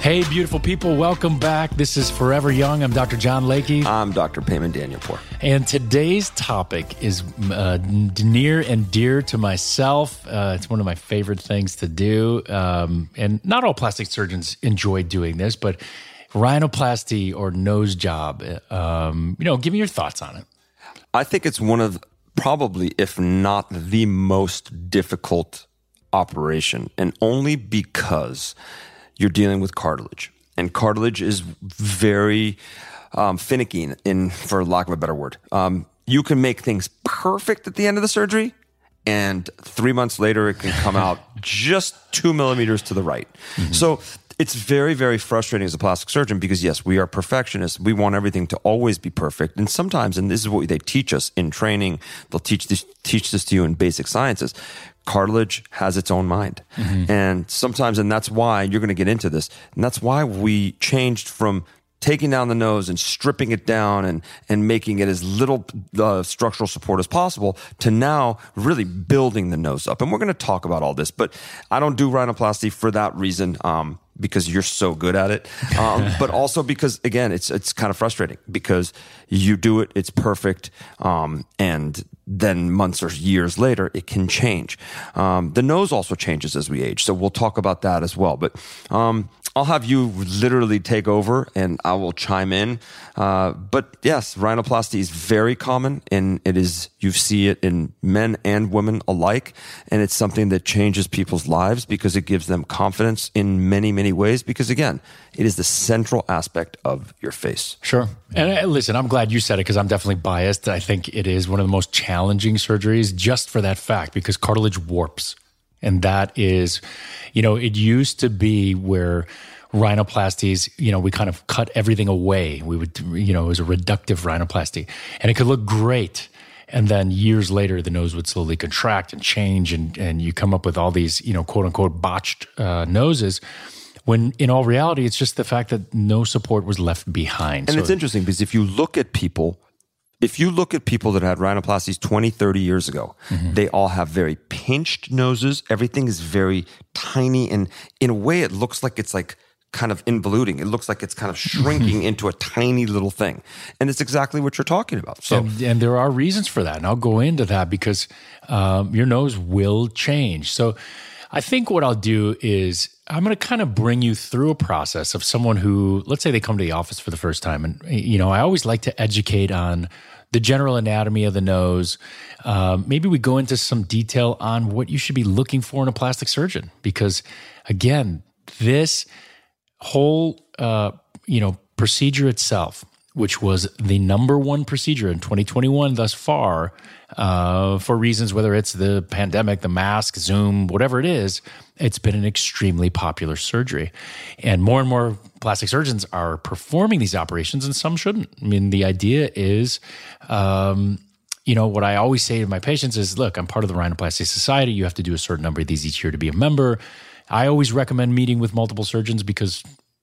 Hey, beautiful people, welcome back. This is Forever Young. I'm Dr. John Layke. I'm Dr. Payman Danielpour. And today's topic is uh, near and dear to myself. Uh, it's one of my favorite things to do. Um, and not all plastic surgeons enjoy doing this, but rhinoplasty or nose job. Um, you know, give me your thoughts on it. I think it's one of probably, if not the most difficult operation, and only because you're dealing with cartilage, and cartilage is very um, finicky, in, in, for lack of a better word. Um, you can make things perfect at the end of the surgery, and three months later, it can come out just two millimeters to the right. Mm-hmm. So it's very, very frustrating as a plastic surgeon because yes, we are perfectionists. We want everything to always be perfect. And sometimes, and this is what they teach us in training, they'll teach this, teach this to you in basic sciences. Cartilage has its own mind. Mm-hmm. And sometimes, and that's why you're going to get into this. And that's why we changed from taking down the nose and stripping it down and, and making it as little uh, structural support as possible to now really building the nose up. And we're going to talk about all this, but I don't do rhinoplasty for that reason. Um, because you're so good at it, um, but also because again, it's it's kind of frustrating because you do it, it's perfect, um, and then months or years later, it can change. Um, the nose also changes as we age, so we'll talk about that as well. But um, I'll have you literally take over and I will chime in. Uh, but yes, rhinoplasty is very common and it is, you see it in men and women alike. And it's something that changes people's lives because it gives them confidence in many, many ways. Because again, it is the central aspect of your face. Sure. And uh, listen, I'm glad you said it because I'm definitely biased. I think it is one of the most challenging surgeries just for that fact because cartilage warps. And that is, you know, it used to be where rhinoplasties, you know, we kind of cut everything away. We would, you know, it was a reductive rhinoplasty and it could look great. And then years later, the nose would slowly contract and change, and, and you come up with all these, you know, quote unquote botched uh, noses. When in all reality, it's just the fact that no support was left behind. And so, it's interesting because if you look at people if you look at people that had rhinoplasties 20, 30 years ago, mm-hmm. they all have very pinched noses. Everything is very tiny. And in a way, it looks like it's like kind of involuting. It looks like it's kind of shrinking into a tiny little thing. And it's exactly what you're talking about. So, and, and there are reasons for that. And I'll go into that because um, your nose will change. So, I think what I'll do is I'm going to kind of bring you through a process of someone who, let's say they come to the office for the first time. And, you know, I always like to educate on the general anatomy of the nose. Um, maybe we go into some detail on what you should be looking for in a plastic surgeon, because again, this whole, uh, you know, procedure itself, which was the number one procedure in 2021 thus far, uh, for reasons whether it's the pandemic, the mask, Zoom, whatever it is, it's been an extremely popular surgery. And more and more plastic surgeons are performing these operations, and some shouldn't. I mean, the idea is, um, you know, what I always say to my patients is look, I'm part of the Rhinoplasty Society. You have to do a certain number of these each year to be a member. I always recommend meeting with multiple surgeons because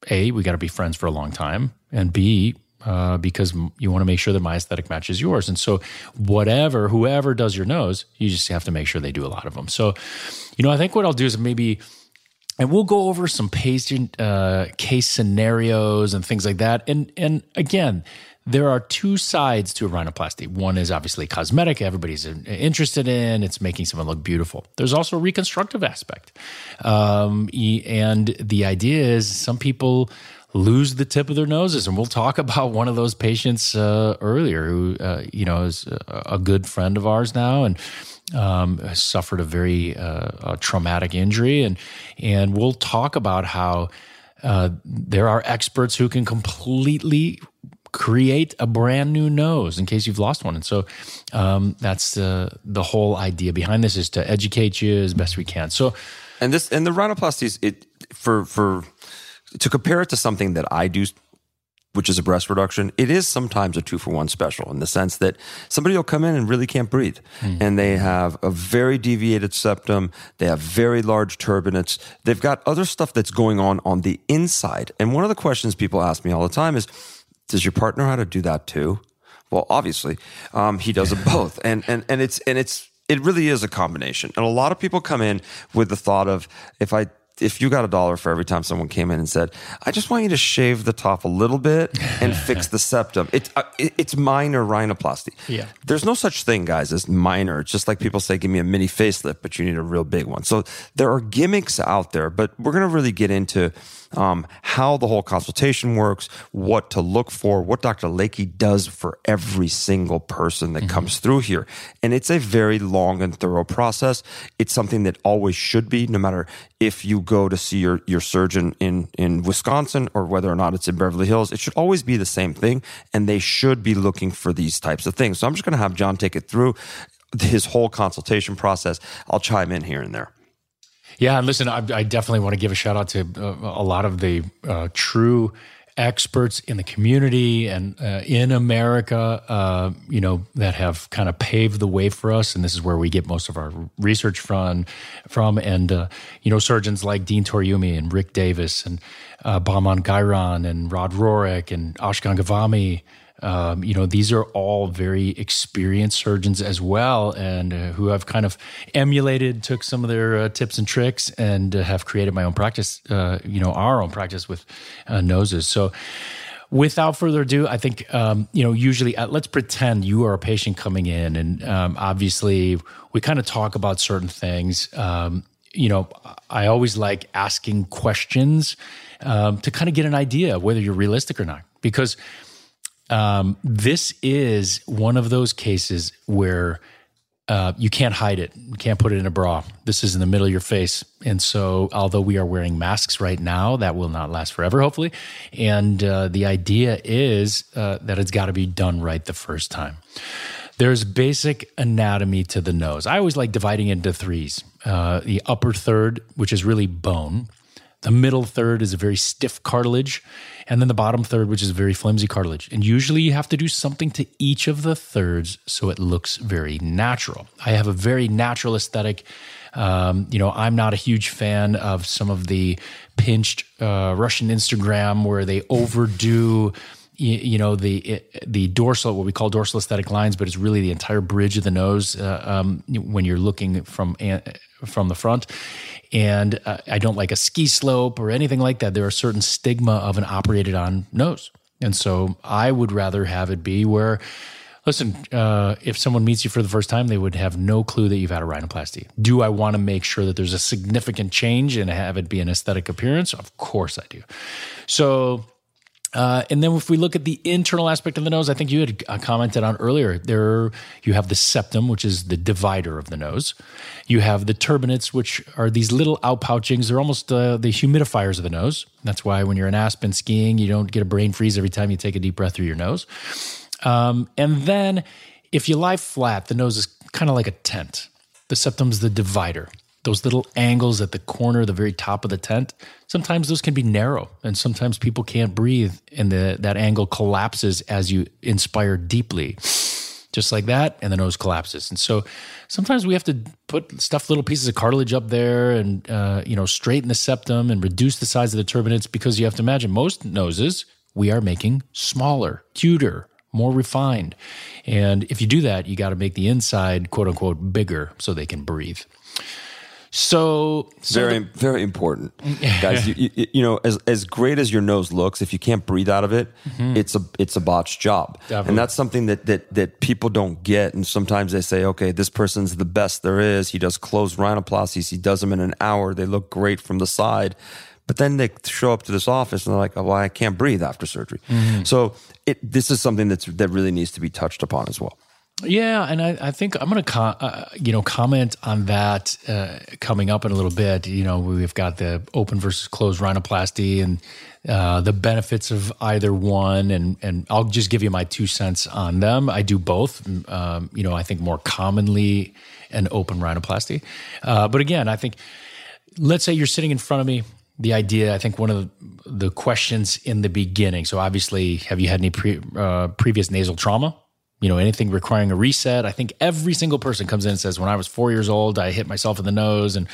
A, we got to be friends for a long time, and B, uh, because you want to make sure that my aesthetic matches yours. And so, whatever, whoever does your nose, you just have to make sure they do a lot of them. So, you know, I think what I'll do is maybe and we'll go over some patient uh, case scenarios and things like that. And and again, there are two sides to a rhinoplasty. One is obviously cosmetic, everybody's interested in, it's making someone look beautiful. There's also a reconstructive aspect. Um, and the idea is some people lose the tip of their noses. And we'll talk about one of those patients uh, earlier who, uh, you know, is a good friend of ours now and um, suffered a very uh, a traumatic injury. And, and we'll talk about how uh, there are experts who can completely create a brand new nose in case you've lost one. And so um, that's the the whole idea behind this is to educate you as best we can. So, and this and the rhinoplasties it for for to compare it to something that I do. Which is a breast reduction. It is sometimes a two for one special in the sense that somebody will come in and really can't breathe. Mm. And they have a very deviated septum. They have very large turbinates. They've got other stuff that's going on on the inside. And one of the questions people ask me all the time is, does your partner know how to do that too? Well, obviously, um, he does it both, and and and it's and it's it really is a combination. And a lot of people come in with the thought of if I if you got a dollar for every time someone came in and said, "I just want you to shave the top a little bit and fix the septum," it's uh, it, it's minor rhinoplasty. Yeah, there's no such thing, guys, as minor. It's just like people say, "Give me a mini facelift," but you need a real big one. So there are gimmicks out there, but we're going to really get into um, how the whole consultation works, what to look for, what Dr. Layke does for every single person that mm-hmm. comes through here. And it's a very long and thorough process. It's something that always should be, no matter if you go to see your, your surgeon in, in Wisconsin or whether or not it's in Beverly Hills. It should always be the same thing. And they should be looking for these types of things. So I'm just going to have John take it through his whole consultation process. I'll chime in here and there. Yeah, and listen, I, I, definitely want to give a shout out to uh, a lot of the uh, true experts in the community and uh, in America, uh, you know, that have kind of paved the way for us. And this is where we get most of our research from. From and uh, you know, surgeons like Dean Toriumi and Rick Davis and uh, Bahman Guyuron and Rod Rohrich and Ashkan Ghavami um, you know, these are all very experienced surgeons as well, and uh, who have kind of emulated, took some of their uh, tips and tricks, and uh, have created my own practice. Uh, you know, our own practice with uh, noses. So, without further ado, I think um, you know. Usually, uh, let's pretend you are a patient coming in, and um, obviously, we kind of talk about certain things. Um, you know, I always like asking questions um, to kind of get an idea whether you're realistic or not, because um, this is one of those cases where uh, you can't hide it. You can't put it in a bra. This is in the middle of your face. And so, although we are wearing masks right now, that will not last forever, hopefully. And uh, the idea is uh, that it's got to be done right the first time. There's basic anatomy to the nose. I always like dividing into threes uh, the upper third, which is really bone, the middle third is a very stiff cartilage, and then the bottom third, which is very flimsy cartilage. And usually you have to do something to each of the thirds so it looks very natural. I have a very natural aesthetic. Um, you know, I'm not a huge fan of some of the pinched uh, Russian Instagram where they overdo you, know the the dorsal what we call dorsal aesthetic lines but it's really the entire bridge of the nose uh, um, when you're looking from from the front and uh, I don't like a ski slope or anything like that. There are certain stigma of an operated on nose. And so I would rather have it be where, listen, uh, if someone meets you for the first time, they would have no clue that you've had a rhinoplasty. Do I want to make sure that there's a significant change and have it be an aesthetic appearance? Of course I do. So uh, and then if we look at the internal aspect of the nose, I think you had uh, commented on earlier. There, you have the septum, which is the divider of the nose. You have the turbinates, which are these little outpouchings. They're almost uh, the humidifiers of the nose. That's why when you're in Aspen skiing, you don't get a brain freeze every time you take a deep breath through your nose. Um, and then, if you lie flat, the nose is kind of like a tent. The septum's the divider those little angles at the corner, the very top of the tent, sometimes those can be narrow and sometimes people can't breathe and the, that angle collapses as you inspire deeply. Just like that, and the nose collapses. And so sometimes we have to put stuff little pieces of cartilage up there and uh, you know straighten the septum and reduce the size of the turbinates because you have to imagine most noses we are making smaller, cuter, more refined. And if you do that, you got to make the inside quote unquote bigger so they can breathe. So, so very, the- very important, guys. you, you, you know, as as great as your nose looks, if you can't breathe out of it, mm-hmm. it's a it's a botched job, Definitely. and that's something that that that people don't get. And sometimes they say, okay, this person's the best there is. He does closed rhinoplasties. He does them in an hour. They look great from the side. But then they show up to this office and they're like, "Oh, well, I can't breathe after surgery." Mm-hmm. So it, this is something that's that really needs to be touched upon as well. Yeah, and I, I think I'm going to com- uh, you know comment on that uh, coming up in a little bit. You know, we've got the open versus closed rhinoplasty and uh, the benefits of either one, and and I'll just give you my two cents on them. I do both. Um, you know, I think more commonly an open rhinoplasty, uh, but again, I think let's say you're sitting in front of me. The idea, I think, one of the, questions in the beginning. So, obviously, have you had any pre, uh, previous nasal trauma? You know, anything requiring a reset? I think every single person comes in and says, "When I was four years old, I hit myself in the nose," and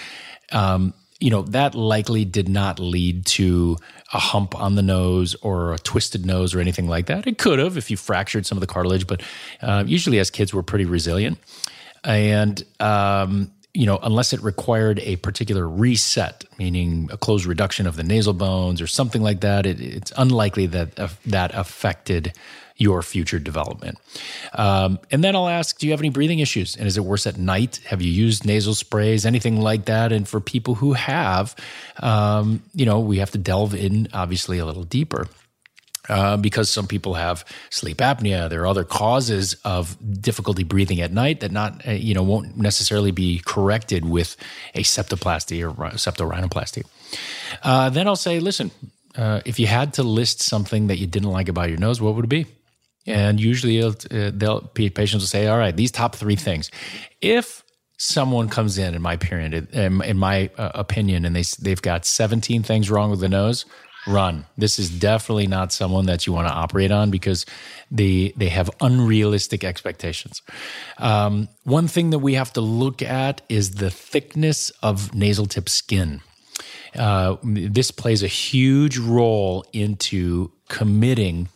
um, you know that likely did not lead to a hump on the nose or a twisted nose or anything like that. It could have if you fractured some of the cartilage, but uh, usually as kids, we're pretty resilient, and um, you know, unless it required a particular reset, meaning a closed reduction of the nasal bones or something like that, it, it's unlikely that uh, that affected your future development. Um, and then I'll ask, do you have any breathing issues? And is it worse at night? Have you used nasal sprays, anything like that? And for people who have, um, you know, we have to delve in obviously a little deeper. Uh, because some people have sleep apnea. There are other causes of difficulty breathing at night that not uh, you know won't necessarily be corrected with a septoplasty or septorhinoplasty. Uh, then I'll say, listen, uh, if you had to list something that you didn't like about your nose, what would it be? And usually uh, they'll patients will say, all right, these top three things. If someone comes in, in my period, in, in my uh, opinion, and they they've got 17 things wrong with the nose, run. This is definitely not someone that you want to operate on because they they have unrealistic expectations. Um, one thing that we have to look at is the thickness of nasal tip skin. Uh, this plays a huge role into committing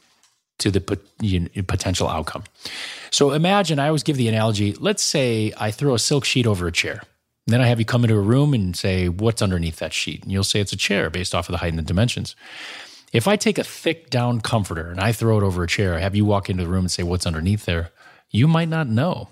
to the you know, potential outcome. So imagine I always give the analogy. Let's say I throw a silk sheet over a chair. Then I have you come into a room and say, What's underneath that sheet? And you'll say it's a chair based off of the height and the dimensions. If I take a thick down comforter and I throw it over a chair, have you walk into the room and say, What's underneath there? You might not know.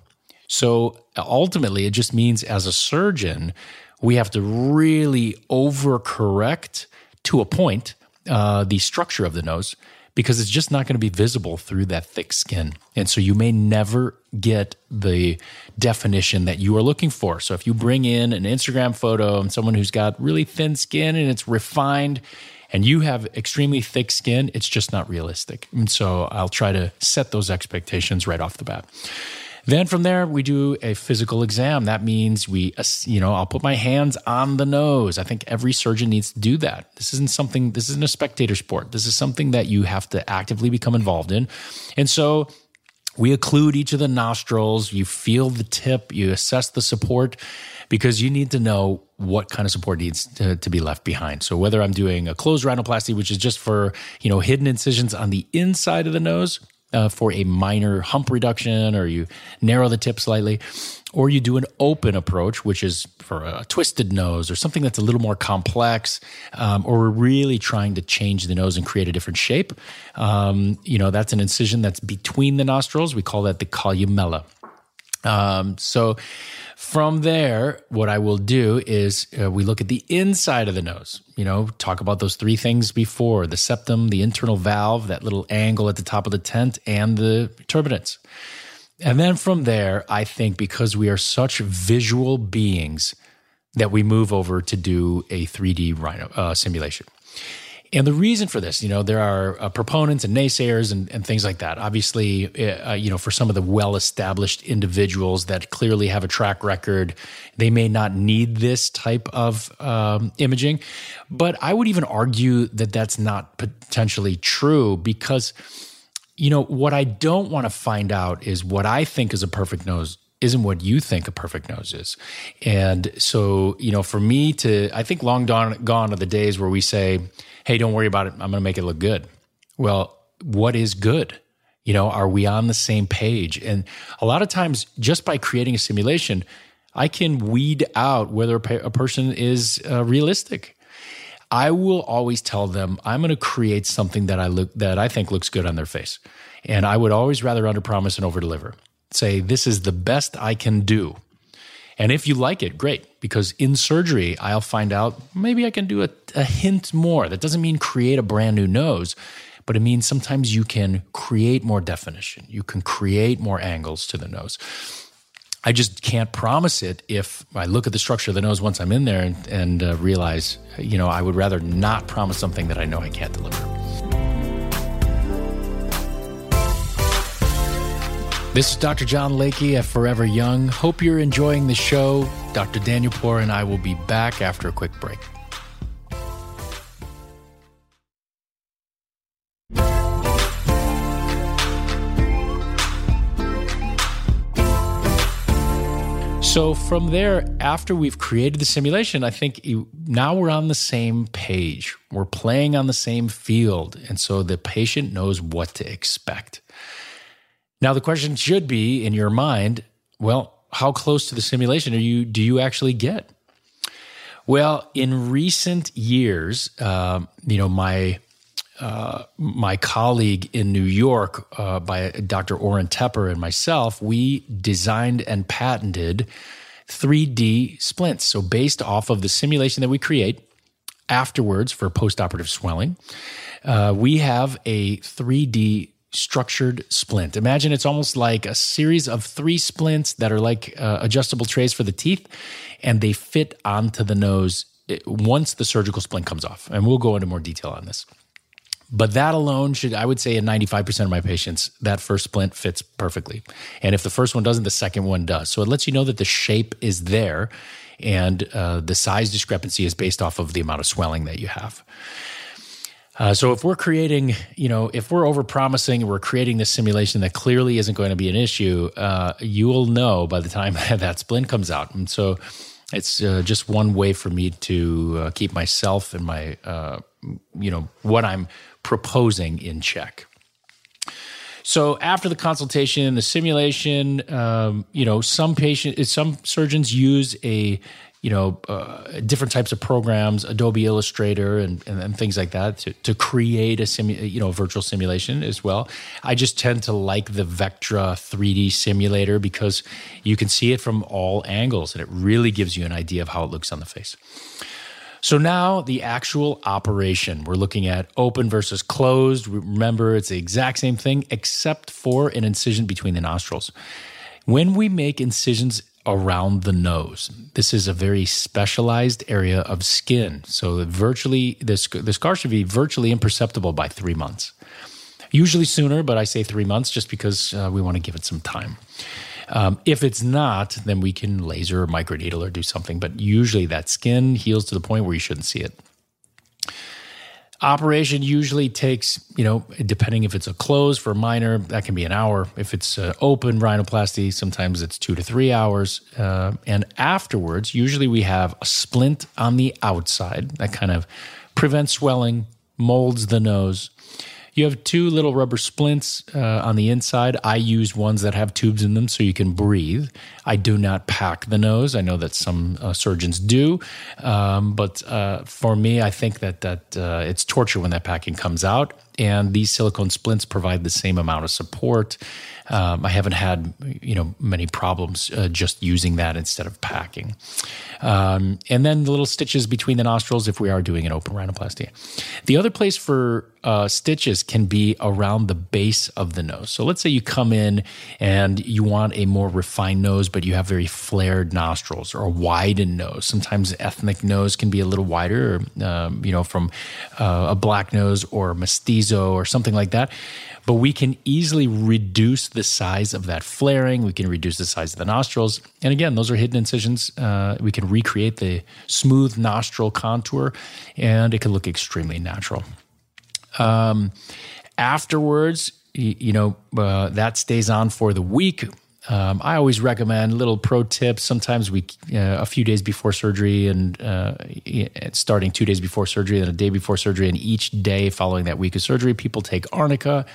So ultimately, it just means as a surgeon, we have to really overcorrect to a point uh, the structure of the nose because it's just not going to be visible through that thick skin. And so you may never get the definition that you are looking for. So if you bring in an Instagram photo and someone who's got really thin skin and it's refined, and you have extremely thick skin, it's just not realistic. And so I'll try to set those expectations right off the bat. Then from there, we do a physical exam. That means we, you know, I'll put my hands on the nose. I think every surgeon needs to do that. This isn't something, this isn't a spectator sport. This is something that you have to actively become involved in. And so we occlude each of the nostrils. You feel the tip, you assess the support because you need to know what kind of support needs to, to, be left behind. So whether I'm doing a closed rhinoplasty, which is just for, you know, hidden incisions on the inside of the nose, uh, for a minor hump reduction, or you narrow the tip slightly, or you do an open approach, which is for a twisted nose or something that's a little more complex, um, or we're really trying to change the nose and create a different shape. Um, you know, that's an incision that's between the nostrils. We call that the columella. Um, so from there, what I will do is uh, we look at the inside of the nose. You know, talk about those three things before the septum, the internal valve, that little angle at the top of the tent, and the turbinates. And then from there, I think because we are such visual beings, that we move over to do a 3D rhino uh, simulation. And the reason for this, you know, there are uh, proponents and naysayers and, and, things like that. Obviously, uh, you know, for some of the well established individuals that clearly have a track record, they may not need this type of um, imaging. But I would even argue that that's not potentially true because, you know, what I don't want to find out is what I think is a perfect nose isn't what you think a perfect nose is. And so, you know, for me to, I think long gone, gone are the days where we say, hey, don't worry about it. I'm going to make it look good. Well, what is good? You know, are we on the same page? And a lot of times, just by creating a simulation, I can weed out whether a, person is uh, realistic. I will always tell them I'm going to create something that I look that I think looks good on their face, and I would always rather under promise and over deliver. Say this is the best I can do, and if you like it, great. Because in surgery, I'll find out maybe I can do a, a hint more. That doesn't mean create a brand new nose, but it means sometimes you can create more definition. You can create more angles to the nose. I just can't promise it if I look at the structure of the nose once I'm in there and, and uh, realize, you know, I would rather not promise something that I know I can't deliver. This is Dr. John Layke at Forever Young. Hope you're enjoying the show. Dr. Danielpour and I will be back after a quick break. So from there, after we've created the simulation, I think now we're on the same page. We're playing on the same field. And so the patient knows what to expect. Now, the question should be in your mind well, how close to the simulation are you, do you actually get? Well, in recent years, um, you know, my uh, my colleague in New York, uh, by Dr. Oren Tepper and myself, we designed and patented 3D splints. So, based off of the simulation that we create afterwards for postoperative swelling, uh, we have a 3D structured splint. Imagine it's almost like a series of three splints that are like uh, adjustable trays for the teeth, and they fit onto the nose once the surgical splint comes off. And we'll go into more detail on this. But that alone should, I would say, in 95% of my patients, that first splint fits perfectly. And if the first one doesn't, the second one does. So it lets you know that the shape is there and uh, the size discrepancy is based off of the amount of swelling that you have. Uh, so if we're creating, you know, if we're over promising, we're creating this simulation that clearly isn't going to be an issue, uh, you will know by the time that splint comes out. And so it's uh, just one way for me to uh, keep myself and my, uh, you know, what I'm proposing in check. So after the consultation, the simulation, um, you know, some patient, some surgeons use a, you know, uh, different types of programs, Adobe Illustrator and, and, and, things like that to, to create a simu- you know, virtual simulation as well. I just tend to like the Vectra 3D simulator because you can see it from all angles and it really gives you an idea of how it looks on the face. So now the actual operation. We're looking at open versus closed. Remember, it's the exact same thing except for an incision between the nostrils. When we make incisions around the nose, this is a very specialized area of skin. So virtually, this, the scar should be virtually imperceptible by three months. Usually sooner, but I say three months just because uh, we want to give it some time. Um, if it's not, then we can laser or microneedle or do something. But usually that skin heals to the point where you shouldn't see it. Operation usually takes, you know, depending if it's a close for minor, that can be an hour. If it's open rhinoplasty, sometimes it's two to three hours. Uh, and afterwards, usually we have a splint on the outside that kind of prevents swelling, molds the nose, you have two little rubber splints uh, on the inside. I use ones that have tubes in them so you can breathe. I do not pack the nose. I know that some uh, surgeons do, um, but uh, for me, I think that that uh, it's torture when that packing comes out. And these silicone splints provide the same amount of support. Um, I haven't had you know many problems uh, just using that instead of packing. Um, and then the little stitches between the nostrils if we are doing an open rhinoplasty. The other place for uh, stitches can be around the base of the nose. So let's say you come in and you want a more refined nose, but you have very flared nostrils or a widened nose. Sometimes ethnic nose can be a little wider, um, you know, from uh, a black nose or mestizo or something like that but we can easily reduce the size of that flaring. We can reduce the size of the nostrils. And again, those are hidden incisions. Uh, we can recreate the smooth nostril contour and it can look extremely natural. Um, afterwards, you, you know, uh, that stays on for the week. Um, I always recommend little pro tips. Sometimes we, uh, a few days before surgery, and uh, starting two days before surgery, and a day before surgery, and each day following that week of surgery, people take arnica.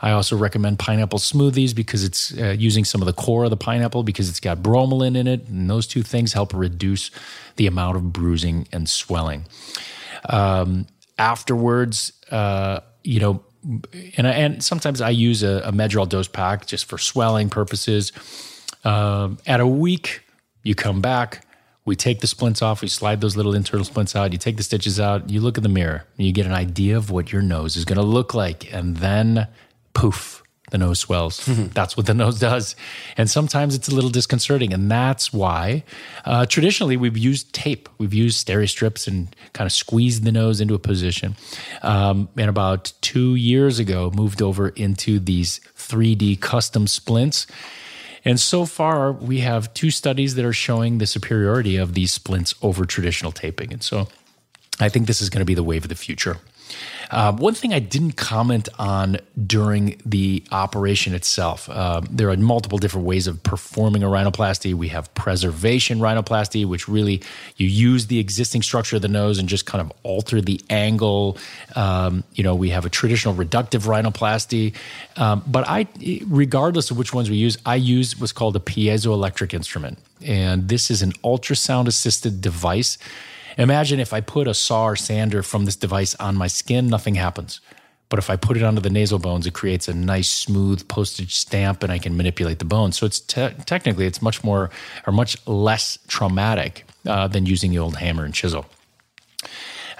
I also recommend pineapple smoothies because it's uh, using some of the core of the pineapple because it's got bromelain in it. And those two things help reduce the amount of bruising and swelling. Um, afterwards, uh, you know, and, and sometimes I use a, a Medrol dose pack just for swelling purposes. Um, at a week, you come back, we take the splints off, we slide those little internal splints out, you take the stitches out, you look in the mirror, and you get an idea of what your nose is going to look like. And then, poof, the nose swells. that's what the nose does. And sometimes it's a little disconcerting. And that's why uh, traditionally we've used tape, we've used steri strips and kind of squeezed the nose into a position. Um, and about two years ago, moved over into these 3D custom splints. And so far, we have two studies that are showing the superiority of these splints over traditional taping. And so I think this is going to be the wave of the future. Uh, one thing I didn't comment on during the operation itself, uh, there are multiple different ways of performing a rhinoplasty. We have preservation rhinoplasty, which really you use the existing structure of the nose and just kind of alter the angle. Um, you know, we have a traditional reductive rhinoplasty, um, but I, regardless of which ones we use, I use what's called a piezoelectric instrument, and this is an ultrasound assisted device Imagine if I put a saw or sander from this device on my skin, nothing happens. But if I put it onto the nasal bones, it creates a nice smooth postage stamp, and I can manipulate the bone. So it's te- technically it's much more or much less traumatic uh, than using the old hammer and chisel.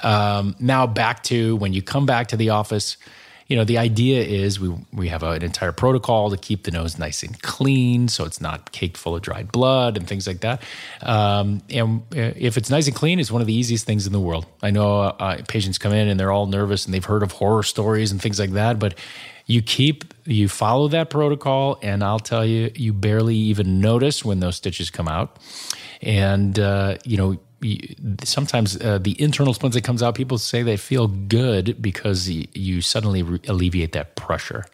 Um, now back to when you come back to the office you know, the idea is we we have an entire protocol to keep the nose nice and clean, so it's not caked full of dried blood and things like that. Um, and uh, if it's nice and clean, it's one of the easiest things in the world. I know uh, patients come in and they're all nervous and they've heard of horror stories and things like that, but you keep you follow that protocol, and I'll tell you, you barely even notice when those stitches come out, and uh, you know sometimes uh, the internal splints that comes out, people say they feel good because you, you suddenly re- alleviate that pressure.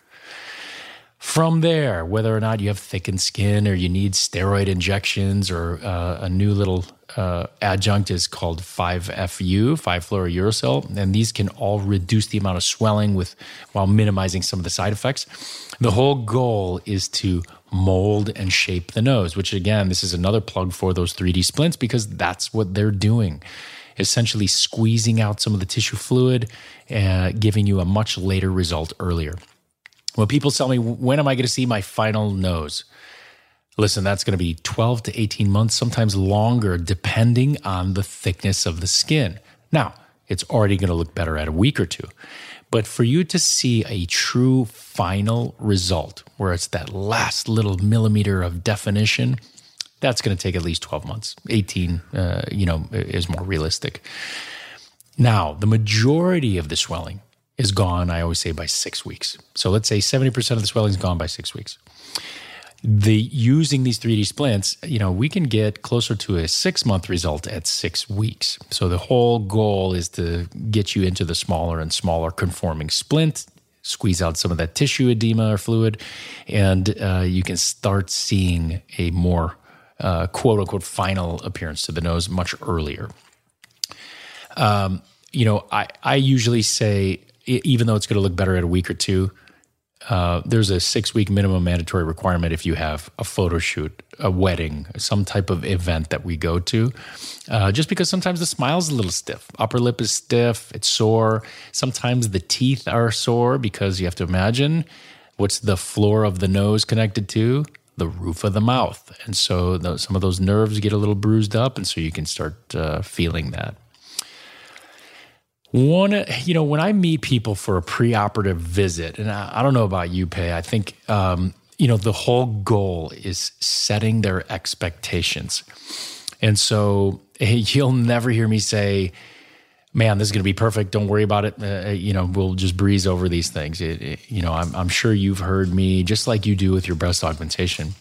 From there, whether or not you have thickened skin or you need steroid injections or uh, a new little uh, adjunct is called 5FU, 5-fluorouracil, and these can all reduce the amount of swelling with while minimizing some of the side effects. The whole goal is to mold and shape the nose, which again, this is another plug for those 3D splints because that's what they're doing. Essentially, squeezing out some of the tissue fluid, uh, giving you a much later result earlier. When people tell me, when am I going to see my final nose? Listen, that's going to be 12 to 18 months, sometimes longer, depending on the thickness of the skin. Now, it's already going to look better at a week or two. But for you to see a true final result, where it's that last little millimeter of definition, that's going to take at least 12 months. 18, uh, you know, is more realistic. Now, the majority of the swelling is gone, I always say, by six weeks. So let's say 70% of the swelling is gone by six weeks the using these 3D splints, you know, we can get closer to a six month result at six weeks. So the whole goal is to get you into the smaller and smaller conforming splint, squeeze out some of that tissue edema or fluid, and uh, you can start seeing a more uh, quote unquote final appearance to the nose much earlier. Um, you know, I, I usually say, even though it's going to look better at a week or two, uh, there's a six week minimum mandatory requirement if you have a photo shoot, a wedding, some type of event that we go to. Uh, just because sometimes the smile is a little stiff, upper lip is stiff, it's sore. Sometimes the teeth are sore because you have to imagine what's the floor of the nose connected to? The roof of the mouth. And so those, some of those nerves get a little bruised up, and so you can start uh, feeling that. One, you know, when I meet people for a preoperative visit, and I, I don't know about you, Pay, I think, um, you know, the whole goal is setting their expectations. And so you'll never hear me say, man, this is going to be perfect. Don't worry about it. Uh, you know, we'll just breeze over these things. It, it, you know, I'm, I'm sure you've heard me, just like you do with your breast augmentation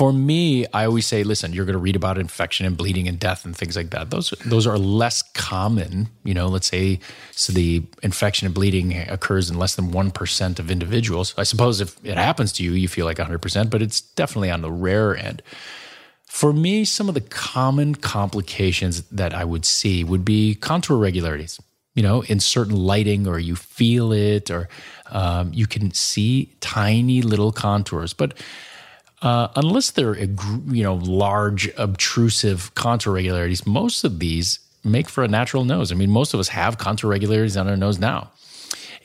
for me, I always say, listen, you're going to read about infection and bleeding and death and things like that. Those those are less common. You know, let's say so the infection and bleeding occurs in less than one percent of individuals. I suppose if it happens to you, you feel like 100 percent, but it's definitely on the rare end. For me, some of the common complications that I would see would be contour irregularities you know, in certain lighting, or you feel it, or um, you can see tiny little contours. But uh, unless they're you know large obtrusive contour regularities, most of these make for a natural nose. I mean, most of us have contour regularities on our nose now.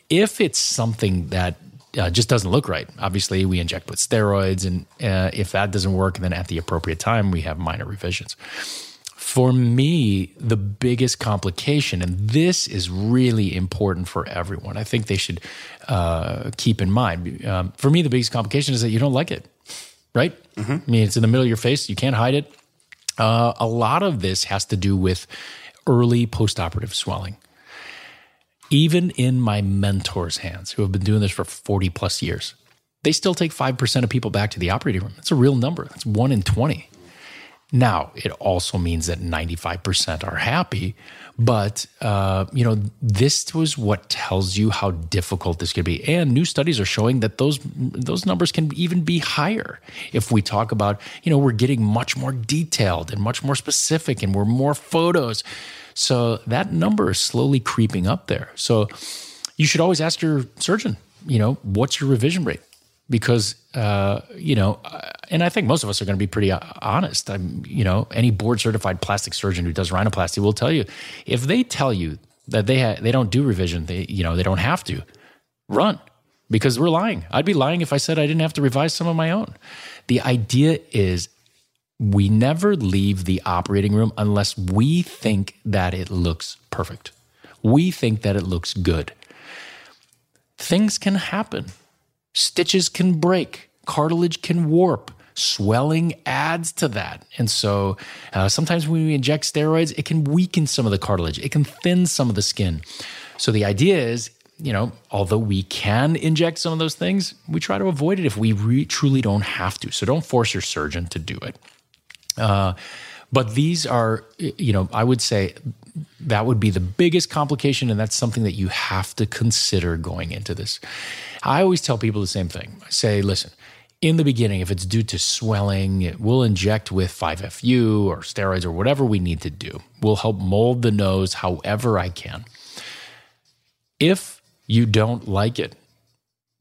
If it's something that uh, just doesn't look right, obviously we inject with steroids, and uh, if that doesn't work, then at the appropriate time we have minor revisions. For me, the biggest complication, and this is really important for everyone, I think they should uh, keep in mind. Um, for me, the biggest complication is that you don't like it right? Mm-hmm. I mean, it's in the middle of your face. You can't hide it. Uh, a lot of this has to do with early postoperative swelling. Even in my mentors' hands, who have been doing this for 40 plus years, they still take 5% of people back to the operating room. That's a real number. That's one in 20. Now, it also means that 95% are happy, but uh, you know this was what tells you how difficult this could be. And new studies are showing that those those numbers can even be higher if we talk about you know we're getting much more detailed and much more specific, and we're more photos. So that number is slowly creeping up there. So you should always ask your surgeon, you know, what's your revision rate? Because uh, you know, and I think most of us are going to be pretty uh, honest. I'm, you know, any board certified plastic surgeon who does rhinoplasty will tell you if they tell you that they ha- they don't do revision, they you know they don't have to run because we're lying. I'd be lying if I said I didn't have to revise some of my own. The idea is we never leave the operating room unless we think that it looks perfect. We think that it looks good. Things can happen Stitches can break, cartilage can warp. Swelling adds to that. And so uh, sometimes when we inject steroids, it can weaken some of the cartilage, it can thin some of the skin. So the idea is, you know, although we can inject some of those things, we try to avoid it if we re- truly don't have to. So don't force your surgeon to do it. Uh, but these are, you know, I would say that would be the biggest complication, and that's something that you have to consider going into this. I always tell people the same thing. I say, listen, in the beginning, if it's due to swelling, we'll inject with 5FU or steroids or whatever we need to do. We'll help mold the nose however I can. If you don't like it,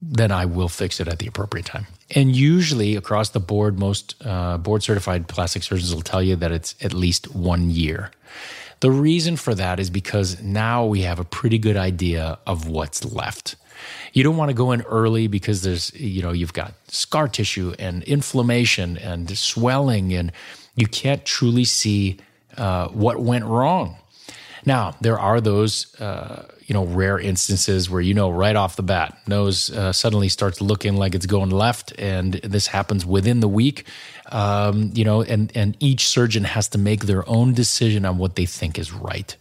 then I will fix it at the appropriate time. And usually, across the board, most uh, board certified plastic surgeons will tell you that it's at least one year. The reason for that is because now we have a pretty good idea of what's left. You don't want to go in early because there's, you know, you've got scar tissue and inflammation and swelling, and you can't truly see uh, what went wrong. Now, there are those, uh, you know, rare instances where you know right off the bat, nose uh, suddenly starts looking like it's going left, and this happens within the week. Um, you know, and and each surgeon has to make their own decision on what they think is right.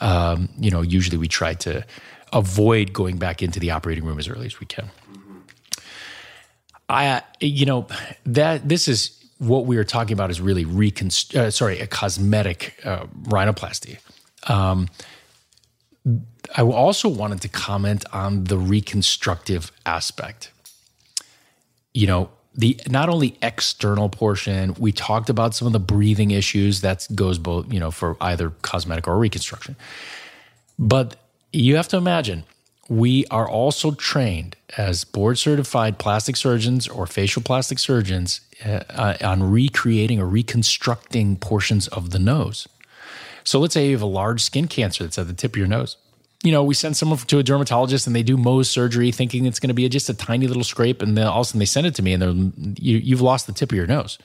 Um, you know, usually we try to avoid going back into the operating room as early as we can. I, you know, that this is what we are talking about is really reconst- uh, sorry, a cosmetic uh, rhinoplasty. Um, I also wanted to comment on the reconstructive aspect. You know, the not only external portion, we talked about some of the breathing issues that goes both, you know, for either cosmetic or reconstruction. But you have to imagine we are also trained as board certified plastic surgeons or facial plastic surgeons uh, uh, on recreating or reconstructing portions of the nose. So let's say you have a large skin cancer that's at the tip of your nose. You know, we send someone to a dermatologist and they do Mohs surgery thinking it's going to be just a tiny little scrape. And then all of a sudden they send it to me and they're, you, have lost the tip of your nose.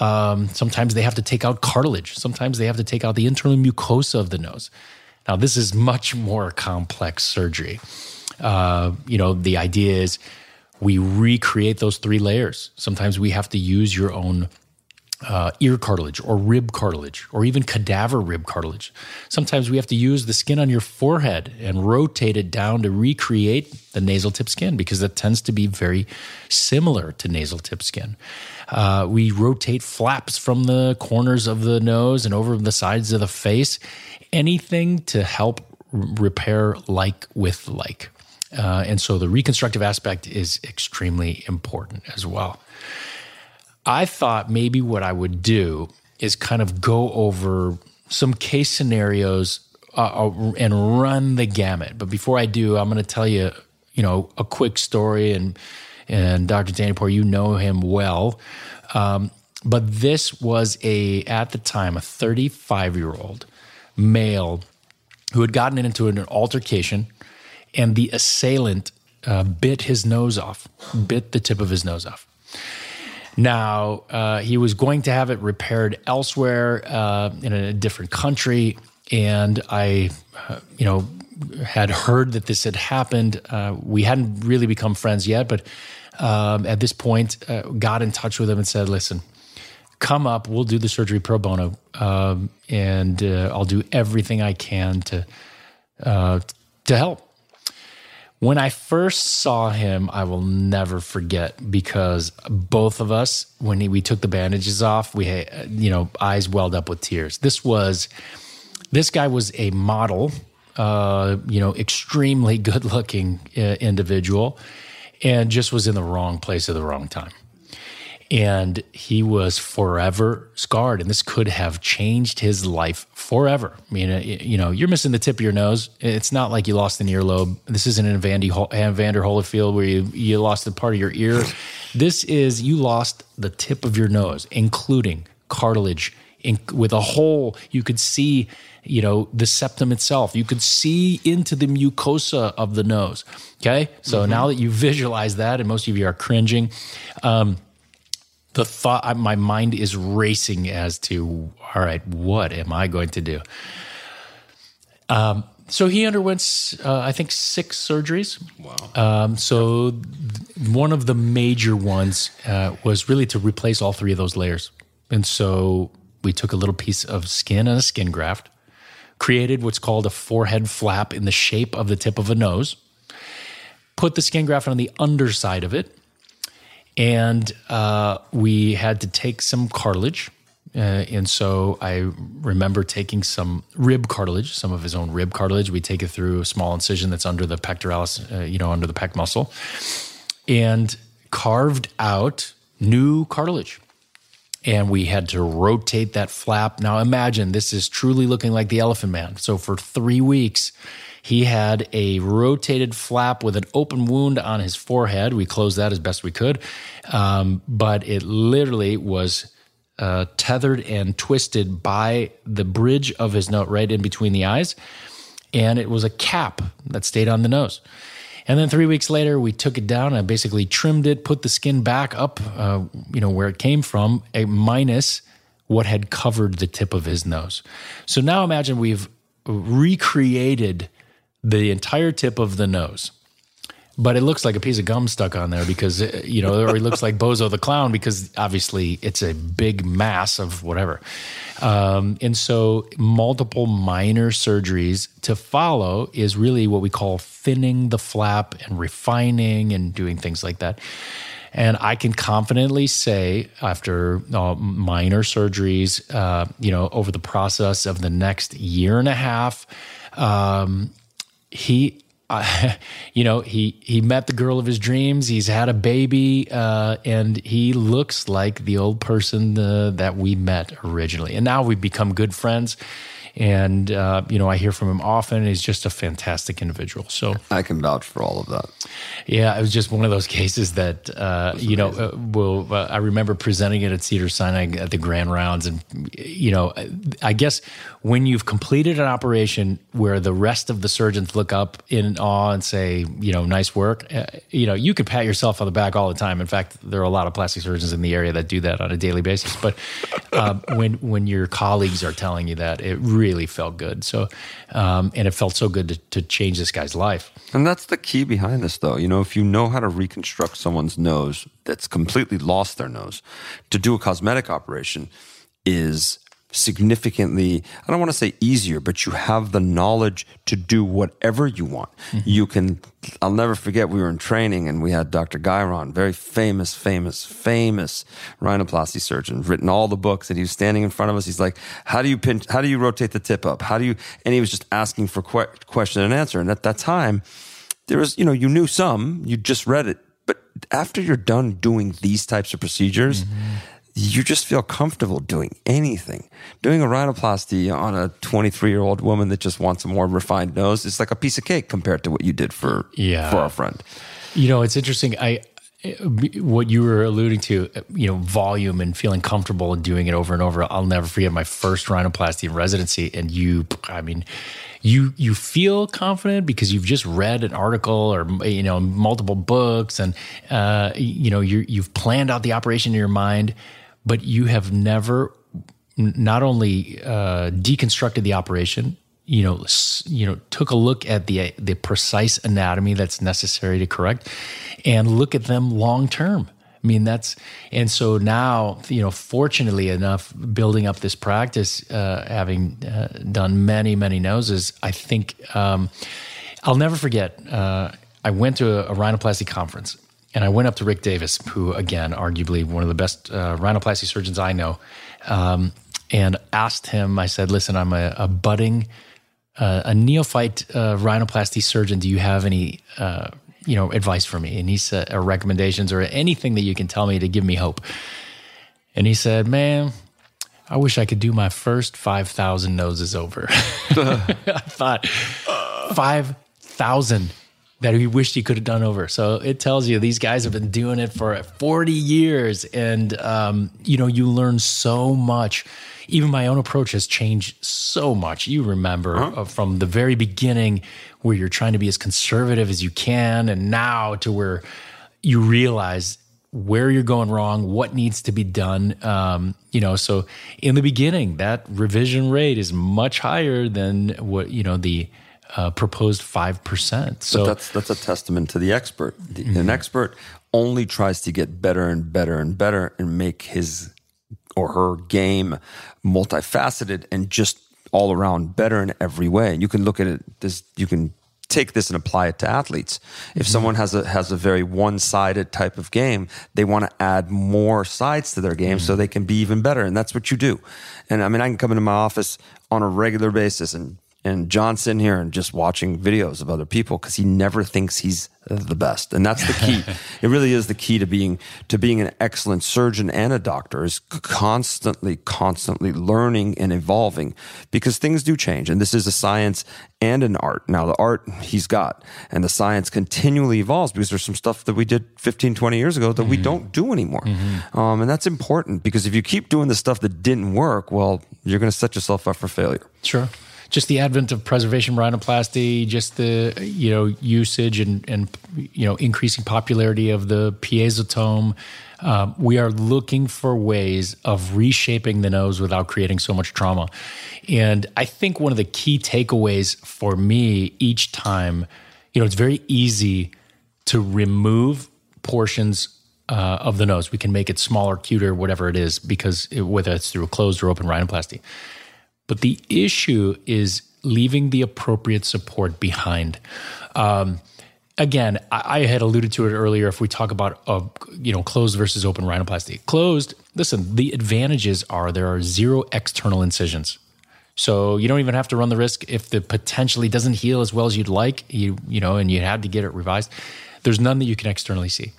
Um, sometimes they have to take out cartilage. Sometimes they have to take out the internal mucosa of the nose. Now, this is much more complex surgery. Uh, you know, the idea is we recreate those three layers. Sometimes we have to use your own uh, ear cartilage or rib cartilage or even cadaver rib cartilage. Sometimes we have to use the skin on your forehead and rotate it down to recreate the nasal tip skin because that tends to be very similar to nasal tip skin. Uh, we rotate flaps from the corners of the nose and over the sides of the face anything to help repair like with like. Uh, and so the reconstructive aspect is extremely important as well. I thought maybe what I would do is kind of go over some case scenarios uh, and run the gamut. But before I do, I'm going to tell you, you know, a quick story. And and Dr. Danielpour, you know him well. Um, but this was a at the time a 35 year old male who had gotten into an altercation, and the assailant uh, bit his nose off, bit the tip of his nose off. Now, uh, he was going to have it repaired elsewhere uh, in a different country. And I, uh, you know, had heard that this had happened. Uh, we hadn't really become friends yet, but um, at this point, uh, got in touch with him and said, listen, come up, we'll do the surgery pro bono. Um, and uh, I'll do everything I can to, to help. When I first saw him, I will never forget because both of us, when he, we took the bandages off, we had, you know, eyes welled up with tears. This was, this guy was a model, uh, you know, extremely good looking uh, individual and just was in the wrong place at the wrong time and he was forever scarred. And this could have changed his life forever. I mean uh, you know you're missing the tip of your nose. It's not like you lost an earlobe. This isn't in Vandy, Evander Holyfield where you, you lost a part of your ear. This is you lost the tip of your nose including cartilage in, with a hole. You could see you know the septum itself. You could see into the mucosa of the nose. Okay? So mm-hmm. now that you visualize that and most of you are cringing um, the thought, my mind is racing as to, all right, what am I going to do? Um, so he underwent, uh, I think, six surgeries. Wow. Um, so th- one of the major ones uh, was really to replace all three of those layers. And so we took a little piece of skin and a skin graft, created what's called a forehead flap in the shape of the tip of a nose, put the skin graft on the underside of it, and uh, we had to take some cartilage. Uh, and so I remember taking some rib cartilage, some of his own rib cartilage. We take it through a small incision that's under the pectoralis, uh, you know, under the pec muscle, and carved out new cartilage. And we had to rotate that flap. Now imagine this is truly looking like the Elephant Man. So for three weeks, he had a rotated flap with an open wound on his forehead. We closed that as best we could, um, but it literally was uh, tethered and twisted by the bridge of his nose, right in between the eyes. And it was a cap that stayed on the nose. And then three weeks later, we took it down and basically trimmed it, put the skin back up, uh, you know, where it came from, a minus what had covered the tip of his nose. So now imagine we've recreated the entire tip of the nose. But it looks like a piece of gum stuck on there because, uh, you know, or it looks like Bozo the Clown because obviously it's a big mass of whatever. Um, and so, multiple minor surgeries to follow is really what we call thinning the flap and refining and doing things like that. And I can confidently say, after uh, minor surgeries, uh, you know, over the process of the next year and a half, um, he uh, you know he he met the girl of his dreams. He's had a baby uh, and he looks like the old person uh, that we met originally. And now we've become good friends and uh, you know I hear from him often. He's just a fantastic individual. So I can vouch for all of that. Yeah, it was just one of those cases that uh, you know. Uh, well, uh, I remember presenting it at Cedar Sinai at the Grand Rounds, and you know, I guess when you've completed an operation where the rest of the surgeons look up in awe and say, you know, nice work, uh, you know, you could pat yourself on the back all the time. In fact, there are a lot of plastic surgeons in the area that do that on a daily basis. But um, when when your colleagues are telling you that, it really felt good. So, um, and it felt so good to, to change this guy's life. And that's the key behind this, though. You know, if you know how to reconstruct someone's nose that's completely lost their nose, to do a cosmetic operation is significantly, I don't want to say easier, but you have the knowledge to do whatever you want. Mm-hmm. You can, I'll never forget, we were in training and we had Dr. Guyuron, very famous, famous, famous rhinoplasty surgeon, written all the books and he was standing in front of us. He's like, how do you pinch, how do you rotate the tip up? How do you, and he was just asking for que- question and answer. And at that time, there was, you know, you knew some, you just read it. But after you're done doing these types of procedures, mm-hmm you just feel comfortable doing anything. Doing a rhinoplasty on a 23 year old woman that just wants a more refined nose is like a piece of cake compared to what you did for Yeah. for our friend. You know, it's interesting. I what you were alluding to, you know, volume and feeling comfortable and doing it over and over. I'll never forget my first rhinoplasty in residency, and you, I mean, you you feel confident because you've just read an article or you know multiple books, and uh, you know you you've planned out the operation in your mind, but you have never not only uh, deconstructed the operation, you know, you know, took a look at the the precise anatomy that's necessary to correct, and look at them long term. I mean, that's and so now, you know, fortunately enough, building up this practice, uh, having uh, done many many noses, I think um, I'll never forget. Uh, I went to a, a rhinoplasty conference. And I went up to Rick Davis, who, again, arguably one of the best uh, rhinoplasty surgeons I know, um, and asked him. I said, "Listen, I'm a, a budding, uh, a neophyte uh, rhinoplasty surgeon. Do you have any, uh, you know, advice for me?" And he said, or recommendations, or anything that you can tell me to give me hope. And he said, "Man, I wish I could do my first five thousand noses over." I thought five thousand that he wished he could have done over. So it tells you these guys have been doing it for 40 years, and um, you know you learn so much. Even my own approach has changed so much. You remember uh, from the very beginning where you're trying to be as conservative as you can, and now to where you realize where you're going wrong, what needs to be done. Um, you know, so in the beginning, that revision rate is much higher than what you know the uh, proposed five percent. So But that's that's a testament to the expert. The, An mm-hmm. expert only tries to get better and better and better and make his or her game multifaceted and just all around better in every way. You can look at it this you can take this and apply it to athletes. If mm-hmm. someone has a has a very one-sided type of game, they want to add more sides to their game so mm-hmm. they can be even better and that's what you do. And I mean I can come into my office on a regular basis and and John's sitting here and just watching videos of other people because he never thinks he's the best, and that's the key. it really is the key to being to being an excellent surgeon and a doctor is constantly, constantly learning and evolving because things do change, and this is a science and an art. Now, the art he's got, and the science continually evolves because there's some stuff that we did 15, 20 years ago that we don't do anymore, um, and that's important because if you keep doing the stuff that didn't work, well, you're going to set yourself up for failure. Sure. Just the advent of preservation rhinoplasty, just the you know usage and and you know increasing popularity of the piezotome. Um, we are looking for ways of reshaping the nose without creating so much trauma. And I think one of the key takeaways for me each time, you know, it's very easy to remove portions uh, of the nose. We can make it smaller, cuter, whatever it is, because it, whether it's through a closed or open rhinoplasty. But the issue is leaving the appropriate support behind. Um, again, I, I had alluded to it earlier. If we talk about uh, you know closed versus open rhinoplasty, closed. Listen, the advantages are there are zero external incisions. So you don't even have to run the risk if the potentially doesn't heal as well as you'd like, you you know, and you had to get it revised. There's none that you can externally see.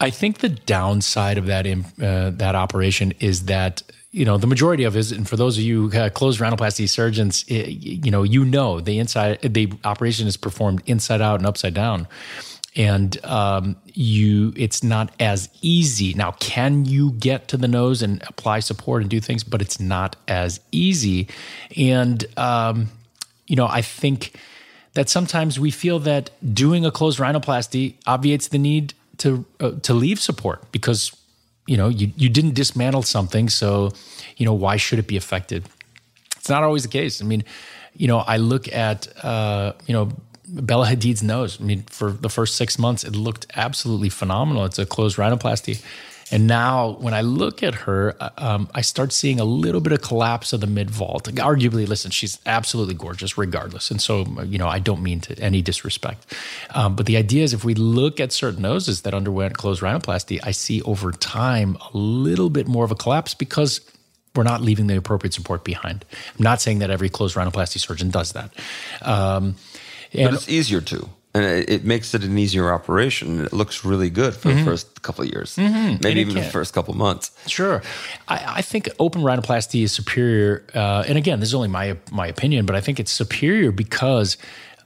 I think the downside of that uh, that operation is that you know the majority of is, and for those of you uh, closed rhinoplasty surgeons, it, you know you know the inside the operation is performed inside out and upside down, and um, you it's not as easy. Now, can you get to the nose and apply support and do things? But it's not as easy, and um, you know I think that sometimes we feel that doing a closed rhinoplasty obviates the need to uh, to leave support because you know you you didn't dismantle something so you know why should it be affected it's not always the case i mean you know i look at uh you know Bella Hadid's nose. I mean, for the first six months, it looked absolutely phenomenal. It's a closed rhinoplasty. And now, when I look at her, um, I start seeing a little bit of collapse of the mid vault. Arguably, listen, she's absolutely gorgeous, regardless. And so, you know, I don't mean to any disrespect. Um, but the idea is if we look at certain noses that underwent closed rhinoplasty, I see over time a little bit more of a collapse because we're not leaving the appropriate support behind. I'm not saying that every closed rhinoplasty surgeon does that. Um, but it's easier to. And it, makes it an easier operation. It looks really good for mm-hmm. the first couple of years, mm-hmm. maybe even the first couple of months. Sure, I, I, think open rhinoplasty is superior. Uh, and again, this is only my my opinion, but I think it's superior because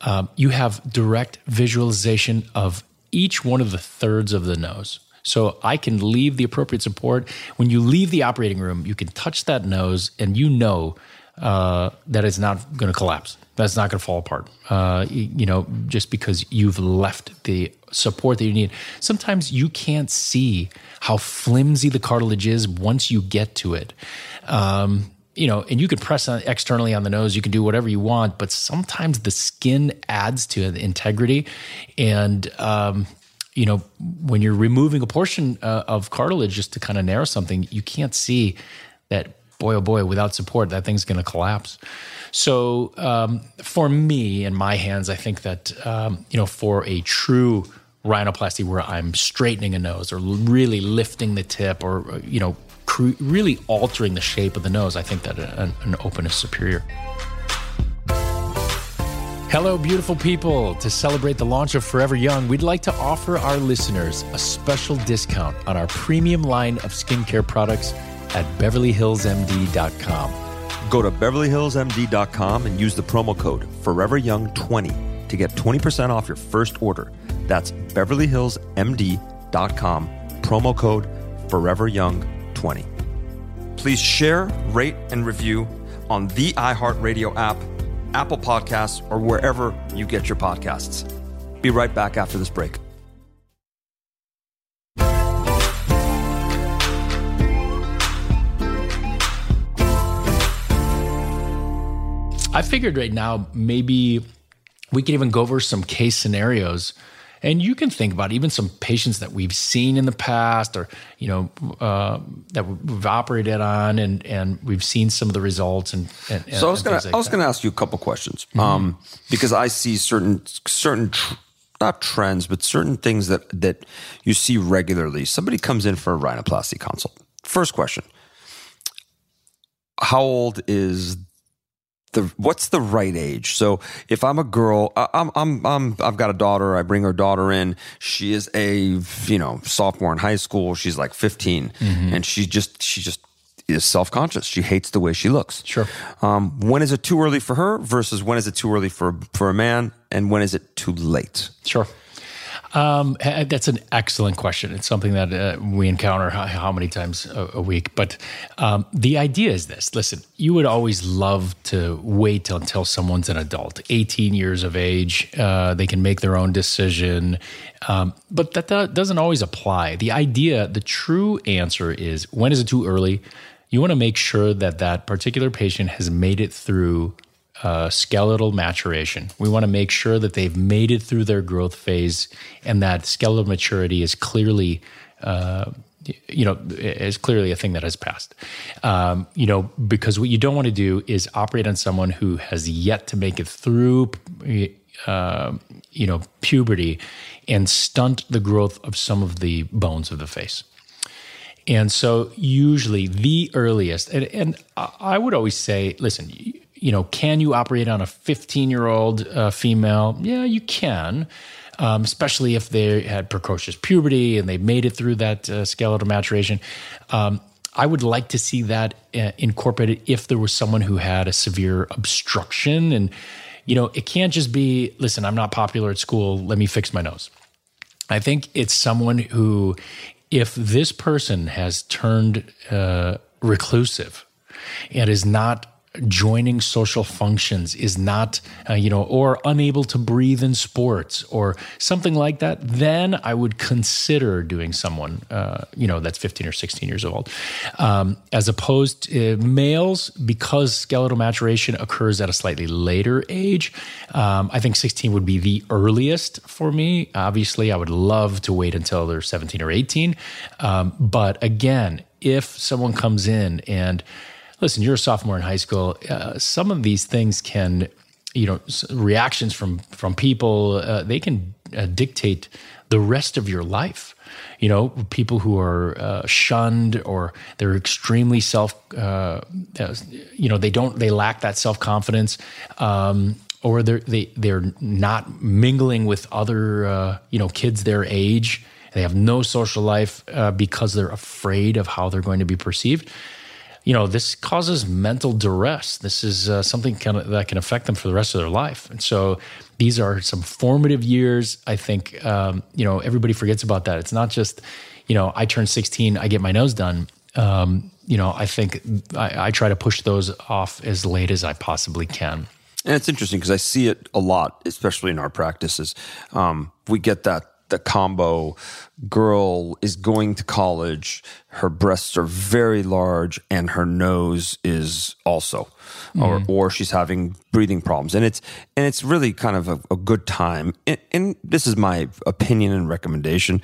um, you have direct visualization of each one of the thirds of the nose. So I can leave the appropriate support. When you leave the operating room, you can touch that nose, and you know uh, that it's not going to collapse. That's not going to fall apart. Uh, you know, just because you've left the support that you need. Sometimes you can't see how flimsy the cartilage is once you get to it. Um, you know, and you can press on externally on the nose, you can do whatever you want, but sometimes the skin adds to the integrity. And, um, you know, when you're removing a portion uh, of cartilage just to kind of narrow something, you can't see that boy, oh boy, without support, that thing's going to collapse. So um, for me, in my hands, I think that, um, you know, for a true rhinoplasty where I'm straightening a nose or really lifting the tip or, you know, cre- really altering the shape of the nose, I think that an, an open is superior. Hello, beautiful people. To celebrate the launch of Forever Young, we'd like to offer our listeners a special discount on our premium line of skincare products at BeverlyHillsMD.com. Go to BeverlyHillsMD.com and use the promo code ForeverYoung20 to get 20% off your first order. That's BeverlyHillsMD.com, promo code ForeverYoung20. Please share, rate, and review on the iHeartRadio app, Apple Podcasts, or wherever you get your podcasts. Be right back after this break. I figured right now maybe we could even go over some case scenarios and you can think about even some patients that we've seen in the past or you know uh, that we've operated on and and we've seen some of the results and, and so i was gonna like i was that. gonna ask you a couple questions mm-hmm. um, because i see certain certain tr- not trends but certain things that that you see regularly somebody comes in for a rhinoplasty consult first question how old is the what's the right age? So if I'm a girl, I'm I'm I'm I've got a daughter. I bring her daughter in. She is a you know sophomore in high school. She's like 15, mm-hmm. and she just she just is self conscious. She hates the way she looks. Sure. Um, when is it too early for her versus when is it too early for for a man, and when is it too late? Sure. Um, that's an excellent question. It's something that uh, we encounter how, how many times a, a week. But um, the idea is this listen, you would always love to wait until someone's an adult, 18 years of age. Uh, they can make their own decision. Um, but that, that doesn't always apply. The idea, the true answer is when is it too early? You want to make sure that that particular patient has made it through uh, skeletal maturation. We want to make sure that they've made it through their growth phase and that skeletal maturity is clearly. Uh, you know, is clearly a thing that has passed. Um, you know, because what you don't want to do is operate on someone who has yet to make it through, uh, you know, puberty and stunt the growth of some of the bones of the face. And so, usually, the earliest, and, and I would always say, listen, you know, can you operate on a 15 year old uh, female? Yeah, you can. Um, especially if they had precocious puberty and they made it through that uh, skeletal maturation. Um, I would like to see that uh, incorporated if there was someone who had a severe obstruction. And, you know, it can't just be, listen, I'm not popular at school, let me fix my nose. I think it's someone who, if this person has turned uh, reclusive and is not joining social functions is not, uh, you know, or unable to breathe in sports or something like that, then I would consider doing someone, uh, you know, that's 15 or 16 years old. Um, as opposed to uh, males, because skeletal maturation occurs at a slightly later age, um, I think 16 would be the earliest for me. Obviously, I would love to wait until they're 17 or 18. Um, but again, if someone comes in and listen, you're a sophomore in high school. Uh, some of these things can, you know, reactions from from people, uh, they can uh, dictate the rest of your life. You know, people who are uh, shunned or they're extremely self, uh, uh, you know, they don't, they lack that self confidence. Um, or they're they, they're not mingling with other you know kids their age. They have no social life because they're afraid of how they're going to be perceived. You know, this causes mental duress. This is uh, something kind of, that can affect them for the rest of their life. And so, these are some formative years. I think um, you know everybody forgets about that. It's not just you know I turn 16, I get my nose done. Um, you know, I think I, I try to push those off as late as I possibly can. And it's interesting because I see it a lot, especially in our practices. Um, we get that the combo girl is going to college, her breasts are very large, and her nose is also, mm-hmm. or or she's having breathing problems, and it's and it's really kind of a, a good time. And, and, this is my opinion and recommendation: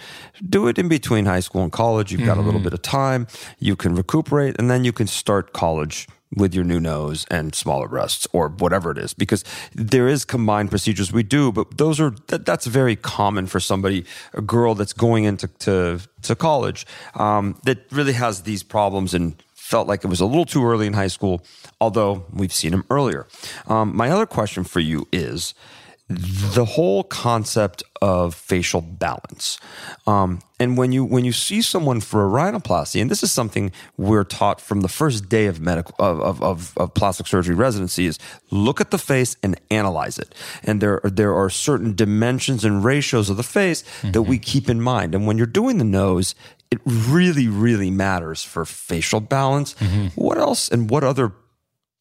do it in between high school and college. You've got mm-hmm. a little mm-hmm. bit of time, you can recuperate, and then you can start college with your new nose and smaller breasts or whatever it is because there is combined procedures we do but those are that, that's very common for somebody a girl that's going into to, to college um, that really has these problems and felt like it was a little too early in high school although we've seen them earlier. Um, my other question for you is the whole concept of facial balance. Um, and when you when you see someone for a rhinoplasty, and this is something we're taught from the first day of medical of, of, of, plastic surgery residency, is look at the face and analyze it. And there there are certain dimensions and ratios of the face mm-hmm. that we keep in mind. And when you're doing the nose, it really really matters for facial balance. Mm-hmm. What else and what other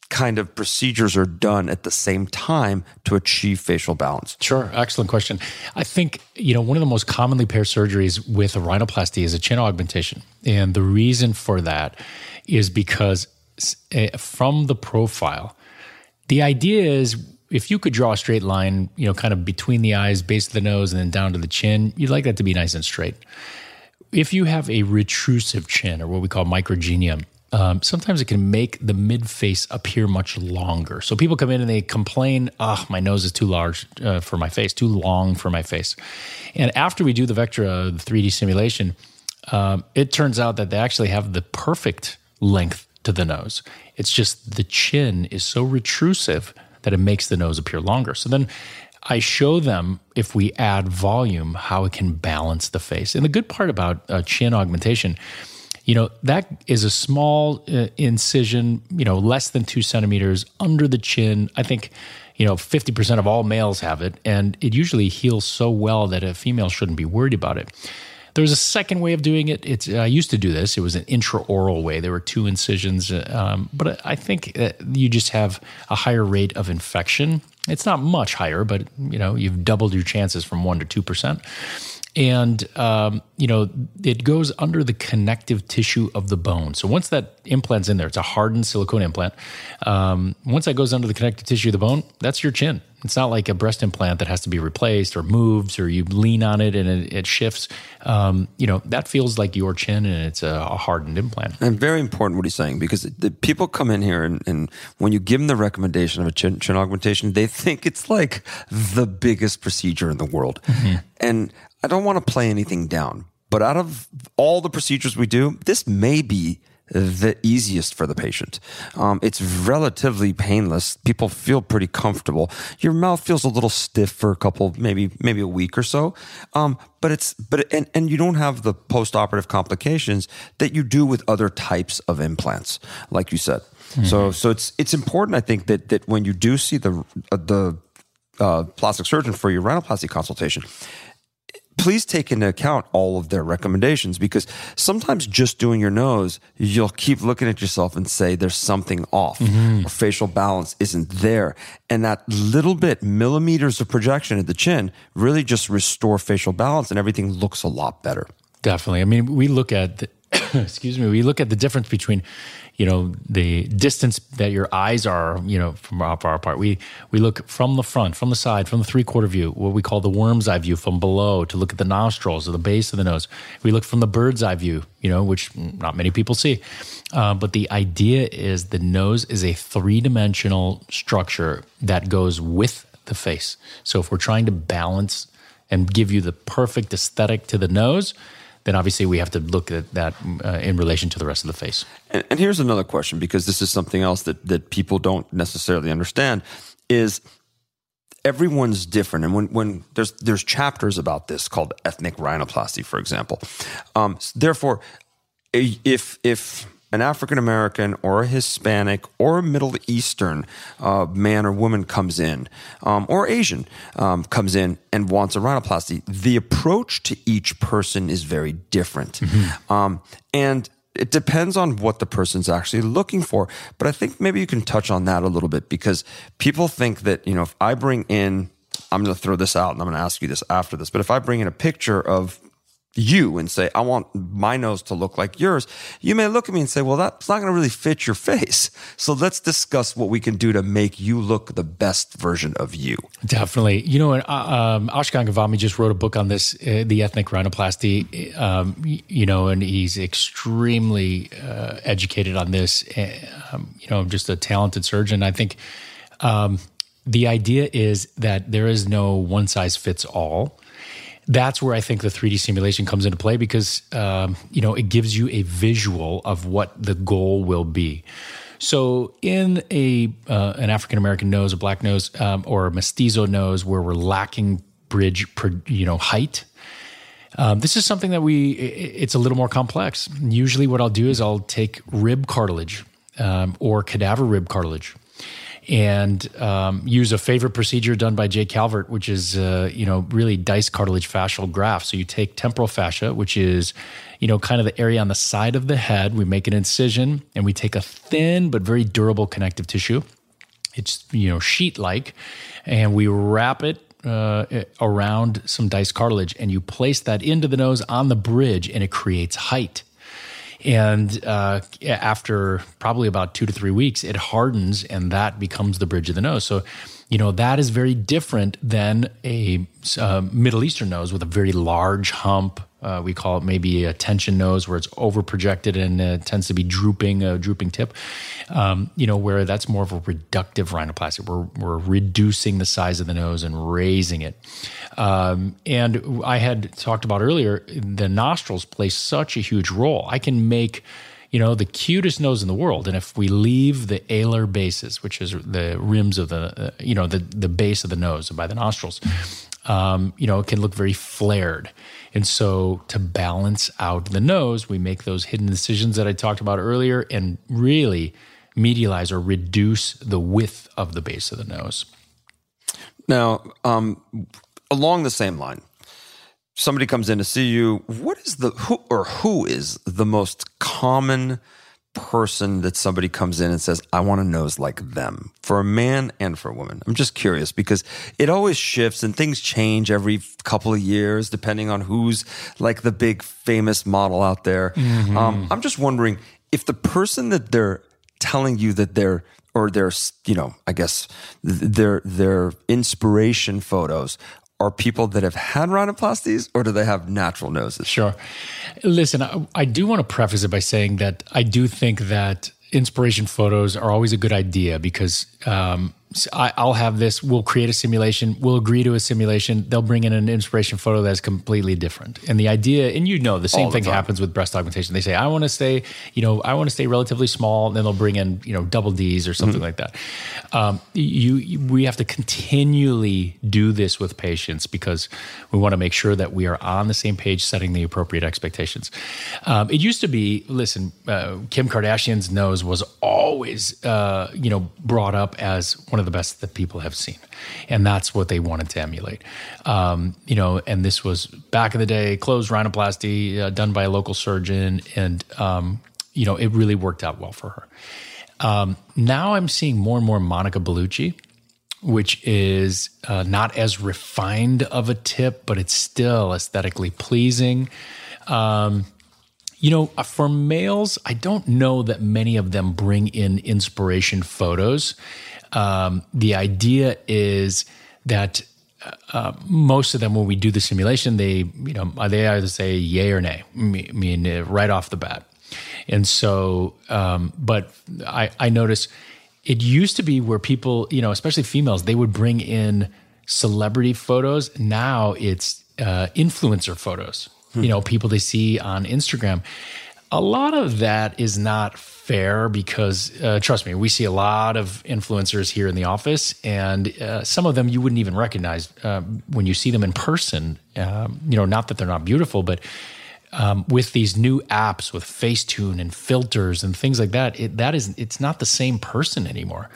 kind of procedures are done at the same time to achieve facial balance? Sure, excellent question. I think you know one of the most commonly paired surgeries with a rhinoplasty is a chin augmentation, and the reason for that is because eh, from the profile, the idea is if you could draw a straight line, you know, kind of between the eyes, base of the nose, and then down to the chin, you'd like that to be nice and straight. If you have a retrusive chin, or what we call microgenia, um, sometimes it can make the mid face appear much longer. So people come in and they complain, "Ah, oh, my nose is too large uh, for my face, too long for my face." And after we do the Vectra the 3D simulation, um, it turns out that they actually have the perfect length to the nose. It's just the chin is so retrusive that it makes the nose appear longer. So then I show them if we add volume how it can balance the face. And the good part about uh, chin augmentation you know, that is a small uh, incision, you know, less than two centimeters under the chin. I think, you know, 50% of all males have it, and it usually heals so well that a female shouldn't be worried about it. There's a second way of doing it. It's I used to do this. It was an intraoral way. There were two incisions, um, but I think you just have a higher rate of infection. It's not much higher, but you know you've doubled your chances from one to two percent and um, you know it goes under the connective tissue of the bone. So once that implant's in there, it's a hardened silicone implant. Um, once that goes under the connective tissue of the bone, that's your chin. It's not like a breast implant that has to be replaced or moves or you lean on it and it, it shifts. Um, you know that feels like your chin and it's a, a, hardened implant. And very important what he's saying because the people come in here and, and when you give them the recommendation of a chin, chin augmentation, they think it's like the biggest procedure in the world. Mm-hmm. And I don't want to play anything down, but out of all the procedures we do, this may be the easiest for the patient. Um, it's relatively painless. People feel pretty comfortable. Your mouth feels a little stiff for a couple, maybe maybe a week or so. Um, but it's but and and you don't have the post operative complications that you do with other types of implants, like you said. Mm-hmm. So so it's it's important, I think, that that when you do see the uh, the uh, plastic surgeon for your rhinoplasty consultation please take into account all of their recommendations because sometimes just doing your nose, you'll keep looking at yourself and say there's something off mm-hmm. or facial balance isn't there. And that little bit, millimeters of projection at the chin, really just restore facial balance and everything looks a lot better. Definitely. I mean, we look at, the, excuse me, we look at the difference between you know the distance that your eyes are you know from far apart. We we look from the front from the side from the three quarter view what we call the worm's eye view from below to look at the nostrils or the base of the nose. We look from the bird's eye view you know which not many people see. Uh, but the idea is the nose is a three-dimensional structure that goes with the face. So if we're trying to balance and give you the perfect aesthetic to the nose then obviously we have to look at that uh, in relation to the rest of the face. And, and here's another question because this is something else that that people don't necessarily understand is everyone's different, and when when there's there's chapters about this called ethnic rhinoplasty, for example. Um, therefore, if if an African American or a Hispanic or a Middle Eastern uh, man or woman comes in, um, or Asian um, comes in and wants a rhinoplasty, the approach to each person is very different. Mm-hmm. Um, and it depends on what the person's actually looking for. But I think maybe you can touch on that a little bit because people think that, you know, if I bring in, I'm going to throw this out and I'm going to ask you this after this, but if I bring in a picture of you and say, I want my nose to look like yours, you may look at me and say, well, that's not going to really fit your face. So let's discuss what we can do to make you look the best version of you. Definitely. You know, uh, um, Ashkan Ghavami just wrote a book on this, uh, the ethnic rhinoplasty, um, you know, and he's extremely uh, educated on this. Uh, um, you know, just a talented surgeon. I think um, the idea is that there is no one size fits all that's where I think the 3D simulation comes into play because um, you know it gives you a visual of what the goal will be. So in a uh, an African American nose, a black nose, um, or a mestizo nose, where we're lacking bridge, you know, height. Um, this is something that we it's a little more complex. Usually, what I'll do is I'll take rib cartilage um, or cadaver rib cartilage and um, use a favorite procedure done by Jay Calvert, which is uh, you know really dice cartilage fascial graft. So you take temporal fascia, which is you know kind of the area on the side of the head. We make an incision, and we take a thin but very durable connective tissue. It's you know sheet like, and we wrap it uh, around some dice cartilage, and you place that into the nose on the bridge, and it creates height. And uh, after probably about two to three weeks, it hardens and that becomes the bridge of the nose. So, you know, that is very different than a uh, Middle Eastern nose with a very large hump, uh, we call it maybe a tension nose where it's over projected and uh, tends to be drooping, a drooping tip. Um, you know, where that's more of a reductive rhinoplasty. We're, we're reducing the size of the nose and raising it. Um, and I had talked about earlier, the nostrils play such a huge role. I can make you know, the cutest nose in the world. And if we leave the alar bases, which is the rims of the, uh, you know, the, the base of the nose by the nostrils, um, you know, it can look very flared. And so to balance out the nose, we make those hidden incisions that I talked about earlier and really medialize or reduce the width of the base of the nose. Now, um, along the same line, somebody comes in to see you. What is the who or who is the most common person that somebody comes in and says, I want a nose like them for a man and for a woman? I'm just curious because it always shifts and things change every couple of years depending on who's like the big famous model out there. Mm-hmm. Um, I'm just wondering if the person that they're telling you that they're or their you know i guess their their inspiration photos are people that have had rhinoplasties or do they have natural noses? Sure. Listen, I, I do want to preface it by saying that I do think that inspiration photos are always a good idea because um, I, will have this. We'll create a simulation. We'll agree to a simulation. They'll bring in an inspiration photo that's completely different. And the idea, and you know, the same the thing time. happens with breast augmentation. They say, "I want to stay, you know, I want to stay relatively small." And then they'll bring in, you know, double D's or something mm-hmm. like that. Um, you, you, we have to continually do this with patients because we want to make sure that we are on the same page, setting the appropriate expectations. Um, it used to be, listen, uh, Kim Kardashian's nose was always, uh, you know, brought up as one one of the best that people have seen, and that's what they wanted to emulate. Um, you know, and this was back in the day, closed rhinoplasty uh, done by a local surgeon, and um, you know, it really worked out well for her. Um, now I'm seeing more and more Monica Bellucci, which is uh, not as refined of a tip, but it's still aesthetically pleasing. Um, you know, uh, for males, I don't know that many of them bring in inspiration photos. Um, the idea is that uh, uh, most of them, when we do the simulation, they you know they either say yay or nay, I mean uh, right off the bat. And so, um, but I, I notice it used to be where people, you know, especially females, they would bring in celebrity photos. Now it's uh, influencer photos. Hmm. You know, people they see on Instagram. A lot of that is not fair because, uh, trust me, we see a lot of influencers here in the office, and uh, some of them you wouldn't even recognize uh, when you see them in person. Um, you know, not that they're not beautiful, but um, with these new apps with Facetune and filters and things like that, it, that is it's not the same person anymore.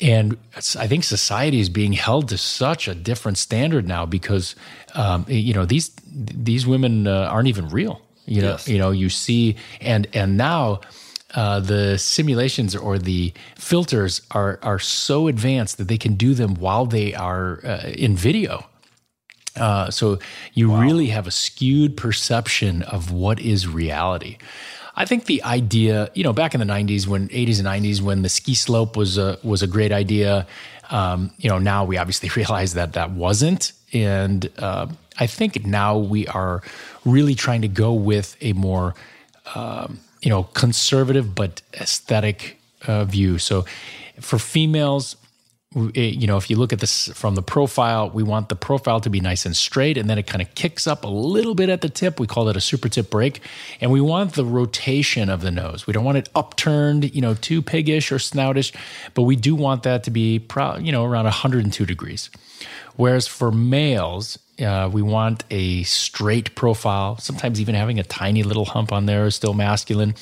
And I think society is being held to such a different standard now because um, you know these these women uh, aren't even real. You know, yes. you know, you see, and and now. Uh, the simulations or the filters are are so advanced that they can do them while they are uh, in video. Uh, so you wow. really have a skewed perception of what is reality. I think the idea, you know, back in the '90s, when '80s and '90s, when the ski slope was a was a great idea. Um, you know, now we obviously realize that that wasn't, and uh, I think now we are really trying to go with a more, um, you know, conservative but aesthetic uh, view. So, for females, you know, if you look at this from the profile, we want the profile to be nice and straight, and then it kind of kicks up a little bit at the tip. We call it a supratip break, and we want the rotation of the nose. We don't want it upturned, you know, too piggish or snoutish, but we do want that to be, you know, around 102 degrees. Whereas for males, uh, we want a straight profile, sometimes even having a tiny little hump on there is still masculine.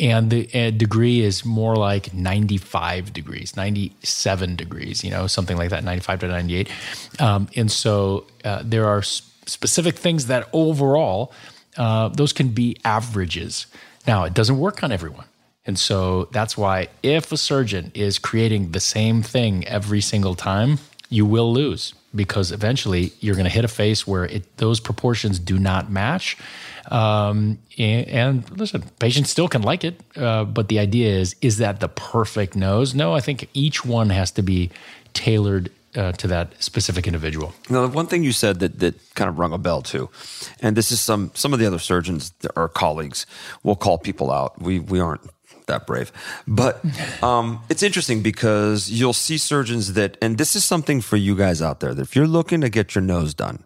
And the uh, degree is more like 95 degrees, 97 degrees, you know, something like that, 95 to 98. Um, and so uh, there are specific things that overall, uh, those can be averages. Now, it doesn't work on everyone. And so that's why if a surgeon is creating the same thing every single time, you will lose because eventually you're going to hit a face where it, those proportions do not match. Um, and, and, listen, patients still can like it, uh, but the idea is is that the perfect nose? No, I think each one has to be tailored uh, to that specific individual. Now, the one thing you said that that kind of rung a bell too, and this is some some of the other surgeons or colleagues will call people out. We we aren't that brave. But um, it's interesting because you'll see surgeons that, and this is something for you guys out there, that if you're looking to get your nose done,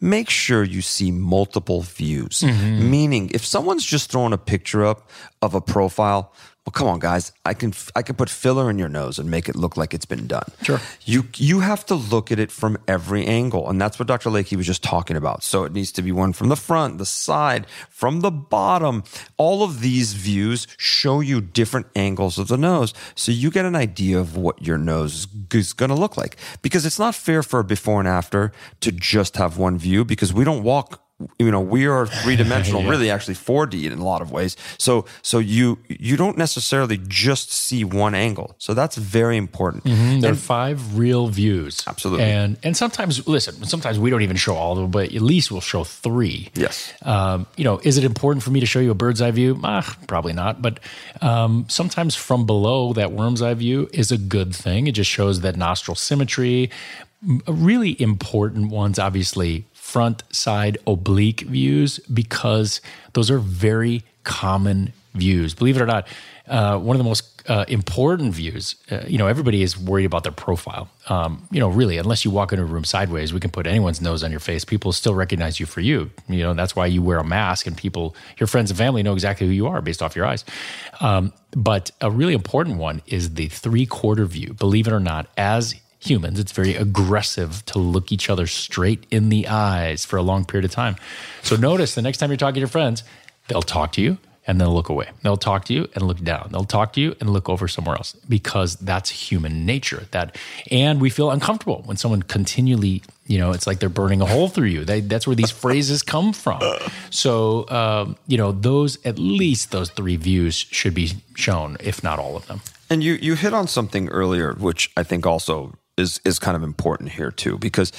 make sure you see multiple views. Mm-hmm. Meaning, if someone's just throwing a picture up of a profile, well, come on, guys. I can I can put filler in your nose and make it look like it's been done. Sure. You you have to look at it from every angle, and that's what Dr. Layke was just talking about. So it needs to be one from the front, the side, from the bottom. All of these views show you different angles of the nose, so you get an idea of what your nose is going to look like. Because it's not fair for a before and after to just have one view, because we don't walk you know we are three dimensional yeah. really actually 4d in a lot of ways. So so you you don't necessarily just see one angle. So that's very important. Mm-hmm. there and, are five real views. Absolutely. And and sometimes listen sometimes we don't even show all of them but at least we'll show three. Yes. Um, you know is it important for me to show you a bird's eye view? Ah, probably not. But um, sometimes from below that worm's eye view is a good thing. It just shows that nostril symmetry. Really important ones obviously front side oblique views because those are very common views. Believe it or not, uh, one of the most uh, important views, uh, you know, everybody is worried about their profile. Um, you know, really, unless you walk into a room sideways, we can put anyone's nose on your face. People still recognize you for you. You know, that's why you wear a mask and people, your friends and family know exactly who you are based off your eyes. Um, but a really important one is the three quarter view. Believe it or not, as humans, it's very aggressive to look each other straight in the eyes for a long period of time. So notice the next time you're talking to your friends, they'll talk to you and they'll look away. They'll talk to you and look down. They'll talk to you and look over somewhere else because that's human nature. That and we feel uncomfortable when someone continually, you know, it's like they're burning a hole through you. They, that's where these phrases come from. So, um, you know, those at least those three views should be shown, if not all of them. And you you hit on something earlier, which I think also is is kind of important here too because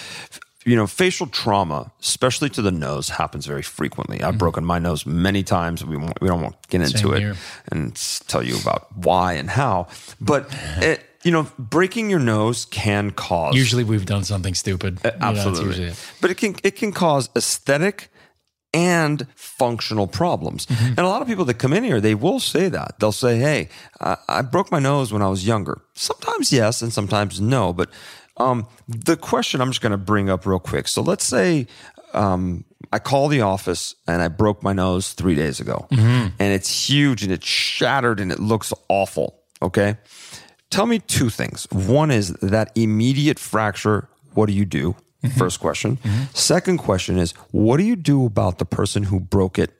you know facial trauma especially to the nose happens very frequently. I've mm-hmm. broken my nose many times. We, we don't want to get into Same it and tell you about why and how but it, you know breaking your nose can cause usually we've done something stupid. Uh, absolutely you know, it. but it can it can cause aesthetic and functional problems. Mm-hmm. And a lot of people that come in here, they will say that. They'll say, Hey, I, I broke my nose when I was younger. Sometimes yes, and sometimes no. But um, the question I'm just going to bring up real quick. So let's say um, I call the office and I broke my nose three days ago, and it's huge and it's shattered and it looks awful. Okay, tell me two things. One is that immediate fracture. What do you do? First question. Second question is, what do you do about the person who broke it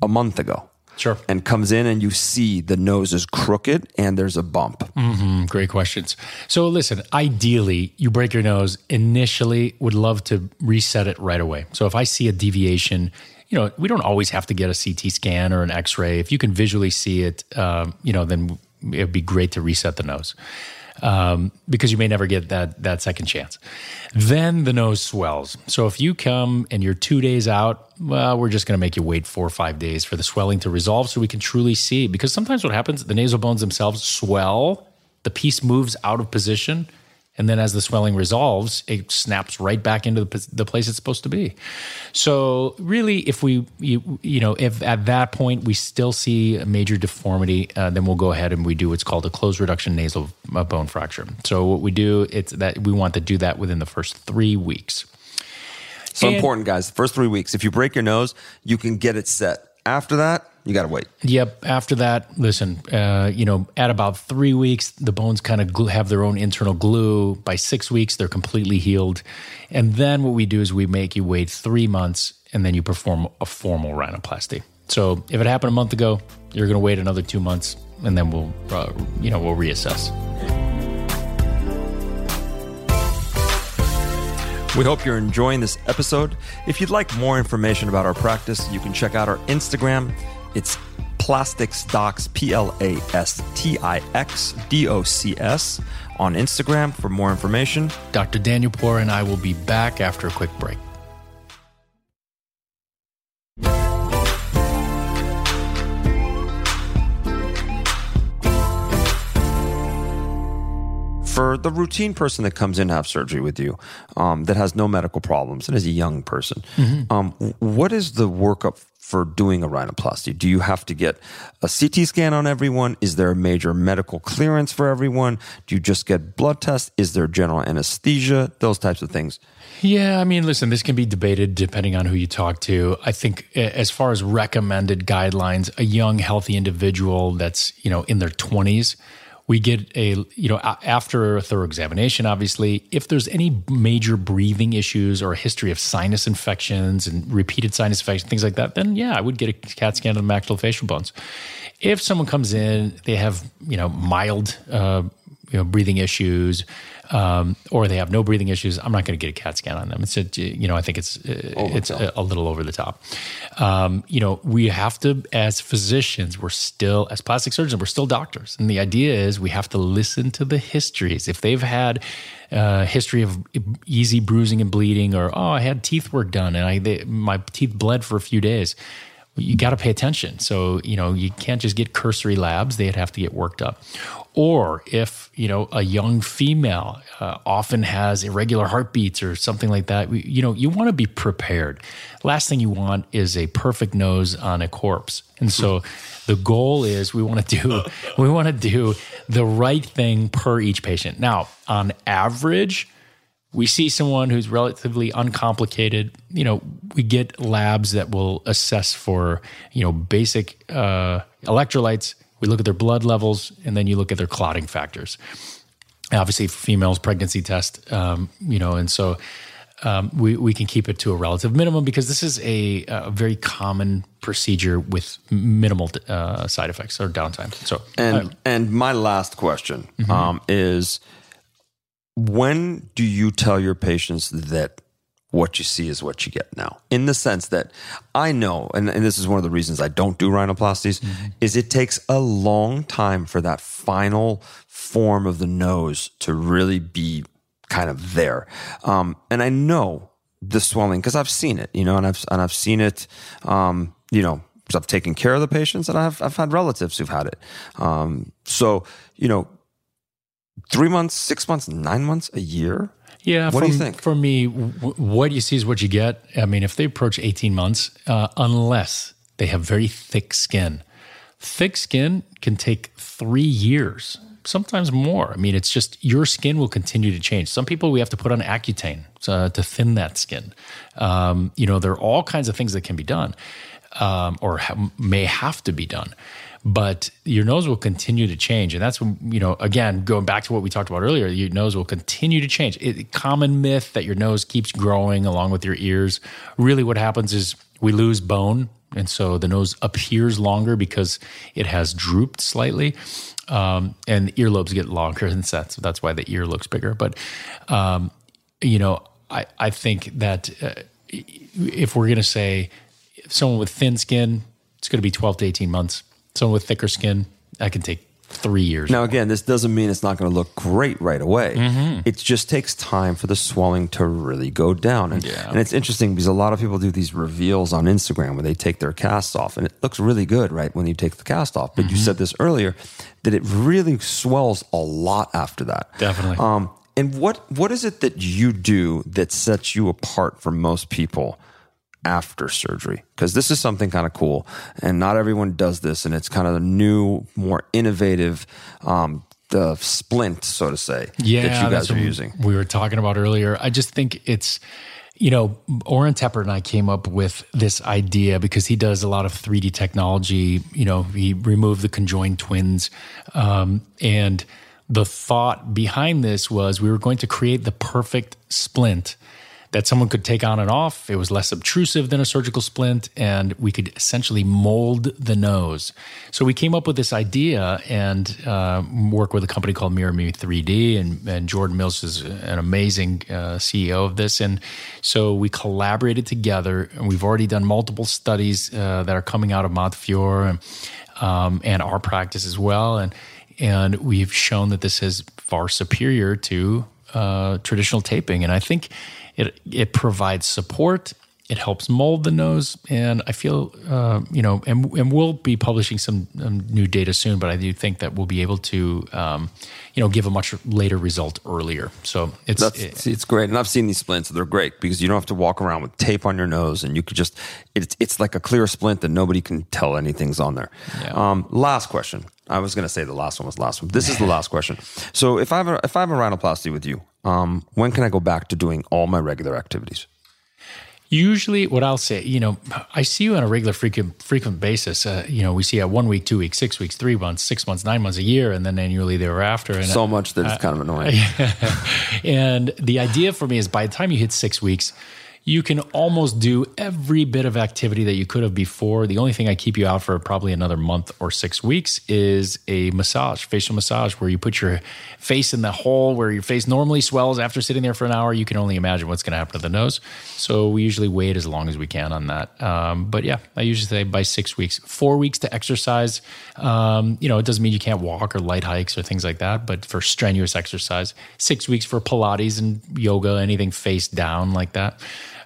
a month ago? Sure. and comes in and you see the nose is crooked and there's a bump. Mm, great questions. So listen, ideally, you break your nose initially, would love to reset it right away. So if I see a deviation, you know, we don't always have to get a CT scan or an X-ray. If you can visually see it, um, you know, then it'd be great to reset the nose. Um, because you may never get that that second chance. Then the nose swells. So if you come and you're two days out, well, we're just going to make you wait four or five days for the swelling to resolve, so we can truly see. Because sometimes what happens, the nasal bones themselves swell, the piece moves out of position, and then as the swelling resolves, it snaps right back into the, the place it's supposed to be. So really, if we you, you know if at that point we still see a major deformity, uh, then we'll go ahead and we do what's called a closed reduction nasal uh, bone fracture. So what we do it's that we want to do that within the first three weeks. So And- important, guys. The first three weeks, if you break your nose, you can get it set. After that, you got to wait. Yep. After that, listen, uh, you know, at about three weeks, the bones kind of have their own internal glue. By six weeks, they're completely healed. And then what we do is we make you wait three months and then you perform a formal rhinoplasty. So if it happened a month ago, you're going to wait another two months and then we'll, uh, you know, we'll reassess. We hope you're enjoying this episode. If you'd like more information about our practice, you can check out our Instagram. It's Plastix Docs, P L A S T I X D O C S, on Instagram for more information. Dr. Danielpour and I will be back after a quick break. For the routine person that comes in to have surgery with you, um, that has no medical problems and is a young person, um, what is the workup for doing a rhinoplasty? Do you have to get a CT scan on everyone? Is there a major medical clearance for everyone? Do you just get blood tests? Is there general anesthesia? Those types of things. Yeah, I mean, listen, this can be debated depending on who you talk to. I think as far as recommended guidelines, a young, healthy individual that's, you know, in their 20s, we get a, you know, after a thorough examination, obviously, if there's any major breathing issues or a history of sinus infections and repeated sinus infections, things like that, then yeah, I would get a CAT scan of the maxillofacial bones. If someone comes in, they have, you know, mild, uh, you know, breathing issues, um, or they have no breathing issues, I'm not going to get a CAT scan on them. It's, a, you know, I think it's uh, it's a, a little over the top. Um, you know, we have to, as physicians, we're still as plastic surgeons, we're still doctors, and the idea is we have to listen to the histories. If they've had uh, history of easy bruising and bleeding, or oh, I had teeth work done and I they, my teeth bled for a few days you got to pay attention. So, you know, you can't just get cursory labs, they'd have to get worked up. Or if, you know, a young female uh, often has irregular heartbeats or something like that, you know, you want to be prepared. Last thing you want is a perfect nose on a corpse. And so the goal is we want to do we want to do the right thing per each patient. Now, on average, we see someone who's relatively uncomplicated. You know we get labs that will assess for you know basic uh, electrolytes. We look at their blood levels and then you look at their clotting factors. Obviously for females pregnancy test um, you know and so um, we, we can keep it to a relative minimum because this is a, a very common procedure with minimal uh, side effects or downtime. So And and my last question um, is when do you tell your patients that what you see is what you get now? In the sense that I know, and, and this is one of the reasons I don't do rhinoplasties, is it takes a long time for that final form of the nose to really be kind of there. Um, and I know the swelling because I've seen it, you know, and I've and I've seen it, um, you know, because I've taken care of the patients and I've I've had relatives who've had it. Um, so you know, three months, six months, nine months, a year. Yeah. What from, do you think? For me, w- what you see is what you get. I mean, if they approach 18 months, uh, unless they have very thick skin, thick skin can take three years sometimes more. I mean, it's just your skin will continue to change. Some people we have to put on Accutane to, to thin that skin. Um, you know, there are all kinds of things that can be done um, or ha- may have to be done. But your nose will continue to change, and that's when you know. Again, going back to what we talked about earlier, your nose will continue to change. It, common myth that your nose keeps growing along with your ears. Really, what happens is we lose bone and so the nose appears longer because it has drooped slightly. Um, and the earlobes get longer, and that's that's why the ear looks bigger. But um, you know, I I think that uh, if we're going to say someone with thin skin, it's going to be twelve to eighteen months. Someone with thicker skin, that can take three years. Now, again, this doesn't mean it's not going to look great right away. Mm-hmm. It just takes time for the swelling to really go down. And, yeah. and it's interesting because a lot of people do these reveals on Instagram where they take their casts off, and it looks really good, right, when you take the cast off. But mm-hmm. you said this earlier that it really swells a lot after that. Definitely. Um, and what what is it that you do that sets you apart from most people? After surgery because this is something kind of cool and not everyone does this and it's kind of a new more innovative um, the splint so to say yeah, that you guys are using. we were talking about earlier. I just think it's you know oren tepper and i came up with this idea because he does a lot of 3d technology you know he removed the conjoined twins um, and the thought behind this was we were going to create the perfect splint that someone could take on and off. It was less obtrusive than a surgical splint, and we could essentially mold the nose. So we came up with this idea and uh, work with a company called Mirror Me 3D, and, and Jordan Mills is an amazing uh, CEO of this. And so we collaborated together, and we've already done multiple studies uh, that are coming out of Montefiore and, um, and our practice as well. And and we've shown that this is far superior to uh, traditional taping. And I think it it provides support. It helps mold the nose, and I feel uh, you know, and and we'll be publishing some um, new data soon. But I do think that we'll be able to, um, you know, give a much later result earlier. So it's it, it's great, and I've seen these splints. They're great because you don't have to walk around with tape on your nose, and you could just it's it's like a clear splint that nobody can tell anything's on there. Yeah. Um, last question. I was going to say the last one was the last one. This is the last question. So if I have a, if I have a rhinoplasty with you, um, when can I go back to doing all my regular activities? Usually, what I'll say, you know, I see you on a regular, frequent, frequent basis. Uh, you know, we see at one week, two weeks, six weeks, three months, six months, nine months, a year, and then annually thereafter. And so much that it's kind of annoying. and the idea for me is by the time you hit six weeks, you can almost do every bit of activity that you could have before. The only thing I keep you out for probably another month or six weeks is a massage, facial massage, where you put your face in the hole where your face normally swells after sitting there for an hour. You can only imagine what's going to happen to the nose. So we usually wait as long as we can on that. Um, but yeah, I usually say by six weeks, four weeks to exercise. Um, you know, it doesn't mean you can't walk or light hikes or things like that, but for strenuous exercise, six weeks for Pilates and yoga, anything face down like that.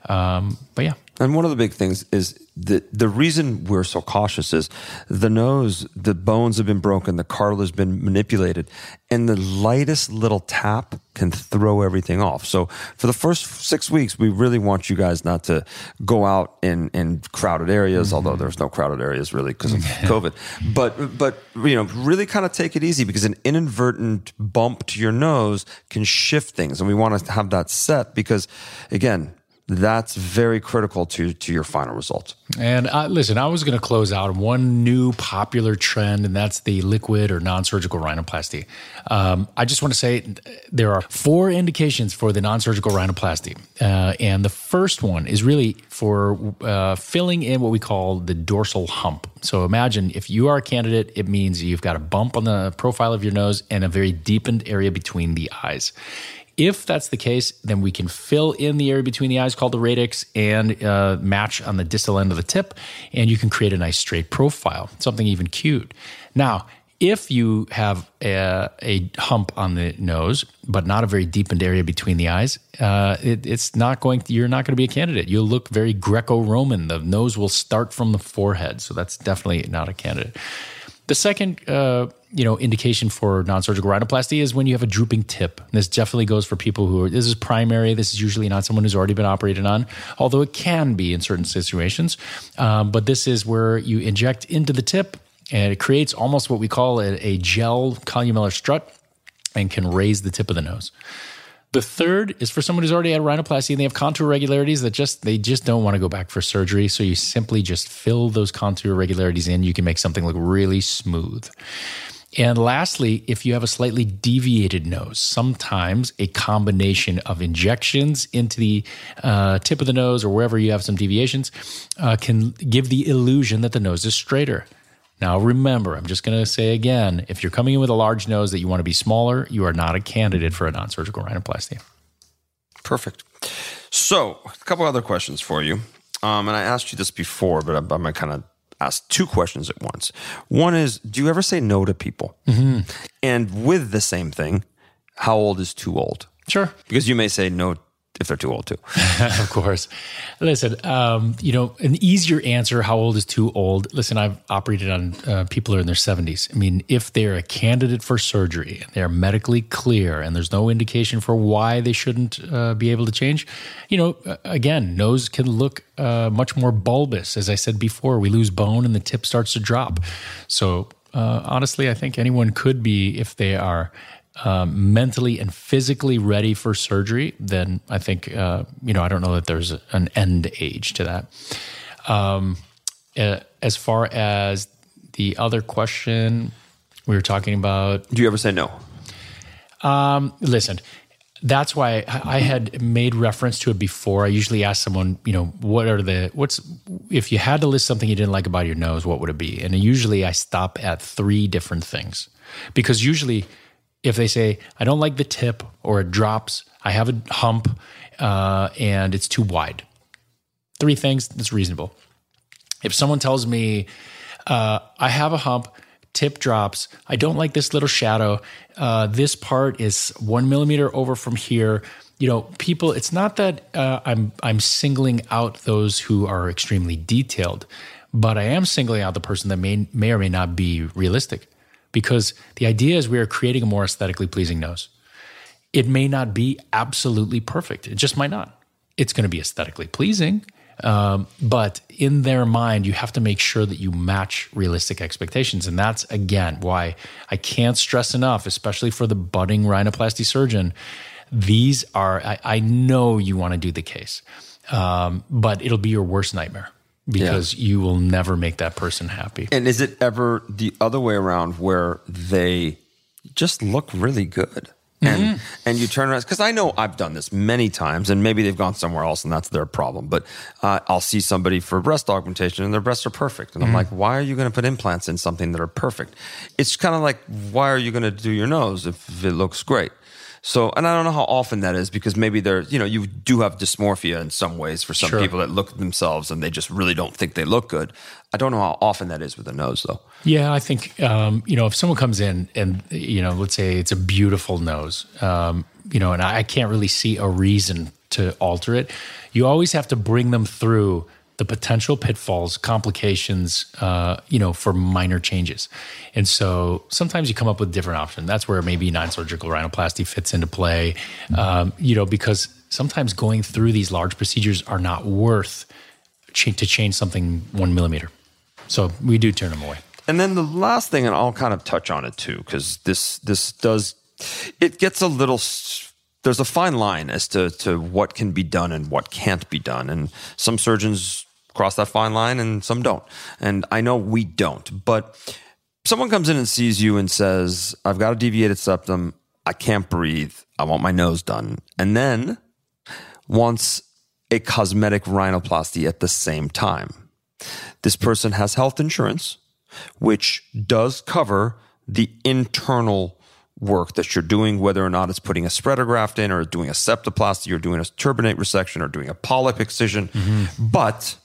Um, but yeah. And one of the big things is the the reason we're so cautious is the nose, the bones have been broken, the cartilage has been manipulated, and the lightest little tap can throw everything off. So for the first six weeks, we really want you guys not to go out in, in crowded areas, mm-hmm. although there's no crowded areas really because of COVID. But but you know, really kind of take it easy because an inadvertent bump to your nose can shift things, and we want to have that set because again that's very critical to to your final result. And uh, listen, I was going to close out one new popular trend, and that's the liquid or non-surgical rhinoplasty. Um, I just want to say there are four indications for the non-surgical rhinoplasty, uh, and the first one is really for uh, filling in what we call the dorsal hump. So imagine if you are a candidate, it means you've got a bump on the profile of your nose and a very deepened area between the eyes. If that's the case, then we can fill in the area between the eyes called the radix and uh, match on the distal end of the tip, and you can create a nice straight profile, something even cute. Now, if you have a, a, hump on the nose, but not a very deepened area between the eyes, uh, it, it's not going. You're not going to be a candidate. You'll look very Greco-Roman. The nose will start from the forehead, so that's definitely not a candidate. The second, uh, you know, indication for non-surgical rhinoplasty is when you have a drooping tip. This definitely goes for people who are. This is primary. This is usually not someone who's already been operated on, although it can be in certain situations. Um, but this is where you inject into the tip, and it creates almost what we call a, a gel columellar strut and can raise the tip of the nose. The third is for someone who's already had rhinoplasty and they have contour irregularities that just they just don't want to go back for surgery. So you simply just fill those contour irregularities in. You can make something look really smooth. And lastly, if you have a slightly deviated nose, sometimes a combination of injections into the uh, tip of the nose or wherever you have some deviations uh, can give the illusion that the nose is straighter. Now, remember, I'm just going to say again if you're coming in with a large nose that you want to be smaller, you are not a candidate for a non surgical rhinoplasty. Perfect. So, a couple other questions for you. Um, and I asked you this before, but I'm, I'm kind of ask two questions at once. One is Do you ever say no to people? Mm-hmm. And with the same thing, how old is too old? Sure. Because you may say no if they're too old too. of course. Listen, um, you know, an easier answer, how old is too old? Listen, I've operated on uh, people who are in their 70s. I mean, if they're a candidate for surgery and they're medically clear and there's no indication for why they shouldn't uh, be able to change, you know, again, nose can look uh, much more bulbous. As I said before, we lose bone and the tip starts to drop. So, uh, honestly, I think anyone could be, if they are um, mentally and physically ready for surgery, then I think uh, you know I don't know that there's an end age to that. Um, uh, as far as the other question we were talking about, do you ever say no? Um, listen, that's why I had made reference to it before. I usually ask someone, you know, what are the what's if you had to list something you didn't like about your nose, what would it be? And usually I stop at three different things because usually if they say, I don't like the tip or it drops, I have a hump uh, and it's too wide. Three things that's reasonable. If someone tells me, uh, I have a hump, tip drops, I don't like this little shadow, uh, this part is one millimeter over from here. You know, people. It's not that uh, I'm I'm singling out those who are extremely detailed, but I am singling out the person that may may or may not be realistic because the idea is we are creating a more aesthetically pleasing nose. It may not be absolutely perfect, it just might not. It's going to be aesthetically pleasing. Um, but in their mind, you have to make sure that you match realistic expectations. And that's, again, why I can't stress enough, especially for the budding rhinoplasty surgeon. These are, I, I know you want to do the case, um, but it'll be your worst nightmare because yeah. you will never make that person happy. And is it ever the other way around where they just look really good? And mm-hmm. and you turn around because I know I've done this many times, and maybe they've gone somewhere else, and that's their problem. But uh, I'll see somebody for breast augmentation, and their breasts are perfect, and mm-hmm. I'm like, why are you going to put implants in something that are perfect? It's kind of like, why are you going to do your nose if it looks great? So, and I don't know how often that is because maybe there, you know, you do have dysmorphia in some ways for some sure. people that look at themselves and they just really don't think they look good. I don't know how often that is with the nose though. Yeah, I think, um, you know, if someone comes in and, you know, let's say it's a beautiful nose, um, you know, and I can't really see a reason to alter it, you always have to bring them through the potential pitfalls, complications, uh, you know, for minor changes. And so sometimes you come up with different options. That's where maybe non-surgical rhinoplasty fits into play, um, you know, because sometimes going through these large procedures are not worth ch- to change something one millimeter. So we do turn them away. And then the last thing, and I'll kind of touch on it too, because this this does it gets a little there's a fine line as to, to what can be done and what can't be done. And some surgeons cross that fine line and some don't. And I know we don't, but someone comes in and sees you and says, I've got a deviated septum. I can't breathe. I want my nose done. And then wants a cosmetic rhinoplasty at the same time. This person has health insurance, which does cover the internal work that you're doing, whether or not it's putting a spreader graft in or doing a septoplasty or doing a turbinate resection or doing a polyp excision. Mm-hmm. But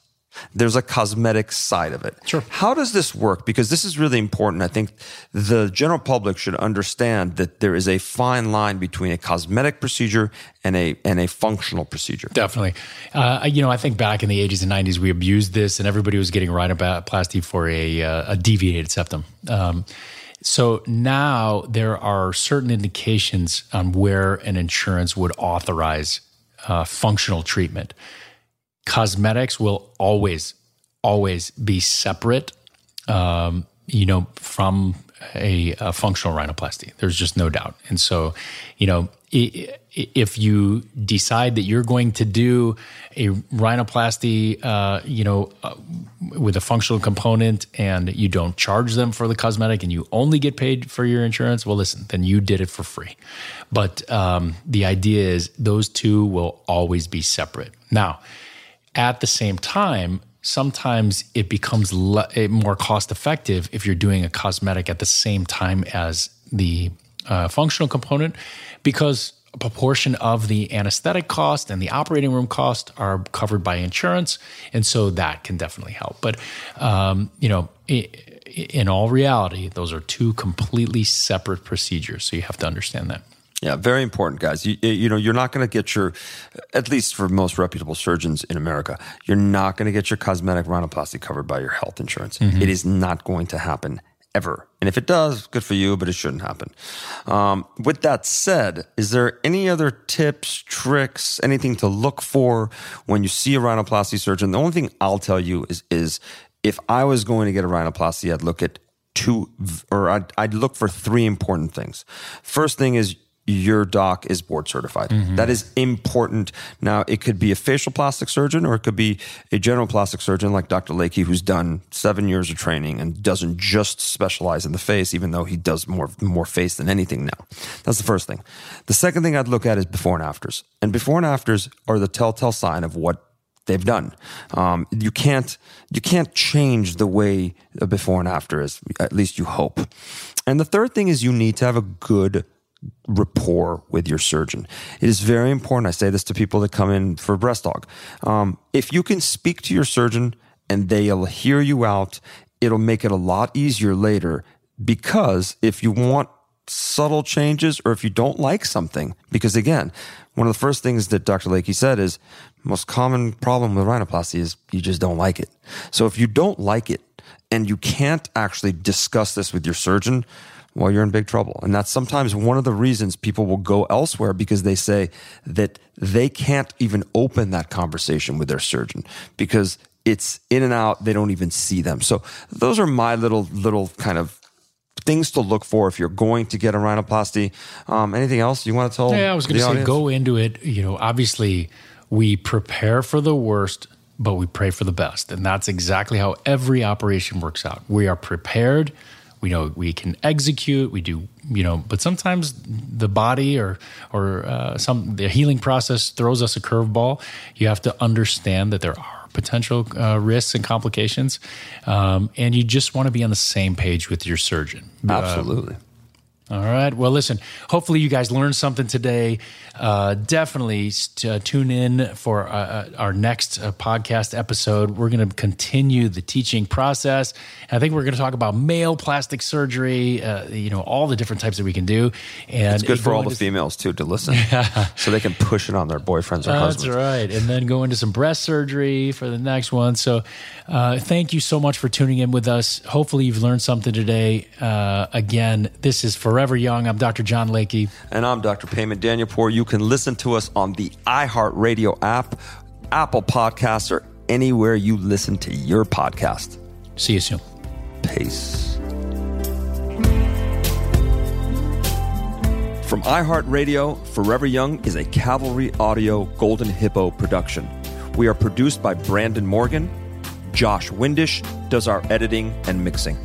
there's a cosmetic side of it. Sure. How does this work? Because this is really important. I think the general public should understand that there is a fine line between a cosmetic procedure and a and a functional procedure. Definitely. Uh, you know, I think back in the 80s and 90s, we abused this, and everybody was getting rhinoplasty for a, uh, a deviated septum. Um, so now there are certain indications on where an insurance would authorize uh, functional treatment cosmetics will always, always be separate, um, you know, from a, a functional rhinoplasty. There's just no doubt. And so, you know, if you decide that you're going to do a rhinoplasty, uh, you know, uh, with a functional component and you don't charge them for the cosmetic and you only get paid for your insurance, well, listen, then you did it for free. But um, the idea is those two will always be separate. Now, at the same time, sometimes it becomes le- more cost effective if you're doing a cosmetic at the same time as the uh, functional component because a proportion of the anesthetic cost and the operating room cost are covered by insurance, and so that can definitely help. But um, you know, in all reality, those are two completely separate procedures, so you have to understand that. Yeah, very important, guys. You, you know, you're not going to get your, at least for most reputable surgeons in America, you're not going to get your cosmetic rhinoplasty covered by your health insurance. Mm-hmm. It is not going to happen ever. And if it does, good for you, but it shouldn't happen. Um, with that said, is there any other tips, tricks, anything to look for when you see a rhinoplasty surgeon? The only thing I'll tell you is, is if I was going to get a rhinoplasty, I'd look at two, or I'd, I'd look for three important things. First thing is your doc is board certified. Mm-hmm. That is important. Now, it could be a facial plastic surgeon or it could be a general plastic surgeon like Dr. Layke, who's done seven years of training and doesn't just specialize in the face, even though he does more, more face than anything now. That's the first thing. The second thing I'd look at is before and afters. And before and afters are the telltale sign of what they've done. Um, you can't you can't change the way a before and after is. At least you hope. And the third thing is you need to have a good rapport with your surgeon. It is very important. I say this to people that come in for breast dog. Um, if you can speak to your surgeon and they'll hear you out, it'll make it a lot easier later because if you want subtle changes or if you don't like something, because again, one of the first things that Dr. Layke said is most common problem with rhinoplasty is you just don't like it. So if you don't like it and you can't actually discuss this with your surgeon, well, you're in big trouble. And that's sometimes one of the reasons people will go elsewhere because they say that they can't even open that conversation with their surgeon because it's in and out. They don't even see them. So those are my little, little kind of things to look for if you're going to get a rhinoplasty. Um, anything else you want to tell? Yeah, I was going to say, audience? go into it. You know, obviously we prepare for the worst, but we pray for the best. And that's exactly how every operation works out. We are prepared we know we can execute we do you know but sometimes the body or or uh, some the healing process throws us a curveball. You have to understand that there are potential uh, risks and complications um, and you just want to be on the same page with your surgeon. Absolutely all right. Well, listen, hopefully you guys learned something today. Uh, definitely st- uh, tune in for uh, uh our next uh, podcast episode. We're going to continue the teaching process. I think we're going to talk about male plastic surgery, uh, you know, all the different types that we can do. And it's good for all the females, too, to listen yeah. so they can push it on their boyfriends or husbands. That's right. And then go into some breast surgery for the next one. So Uh, thank you so much for tuning in with us. Hopefully you've learned something today. Uh, again, this is Forever Young. I'm Dr. John Layke. And I'm Dr. Payman Danielpour. You can listen to us on the iHeartRadio app, Apple Podcasts, or anywhere you listen to your podcast. See you soon. Peace. From iHeartRadio, Forever Young is a Cavalry Audio Golden Hippo production. We are produced by Brandon Morgan. Josh Windish does our editing and mixing.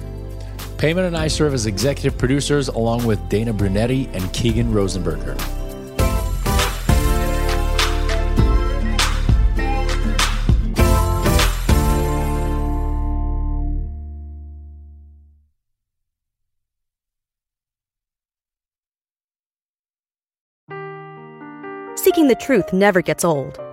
Payman and I serve as executive producers along with Dana Brunetti and Keegan Rosenberger. Seeking the truth never gets old.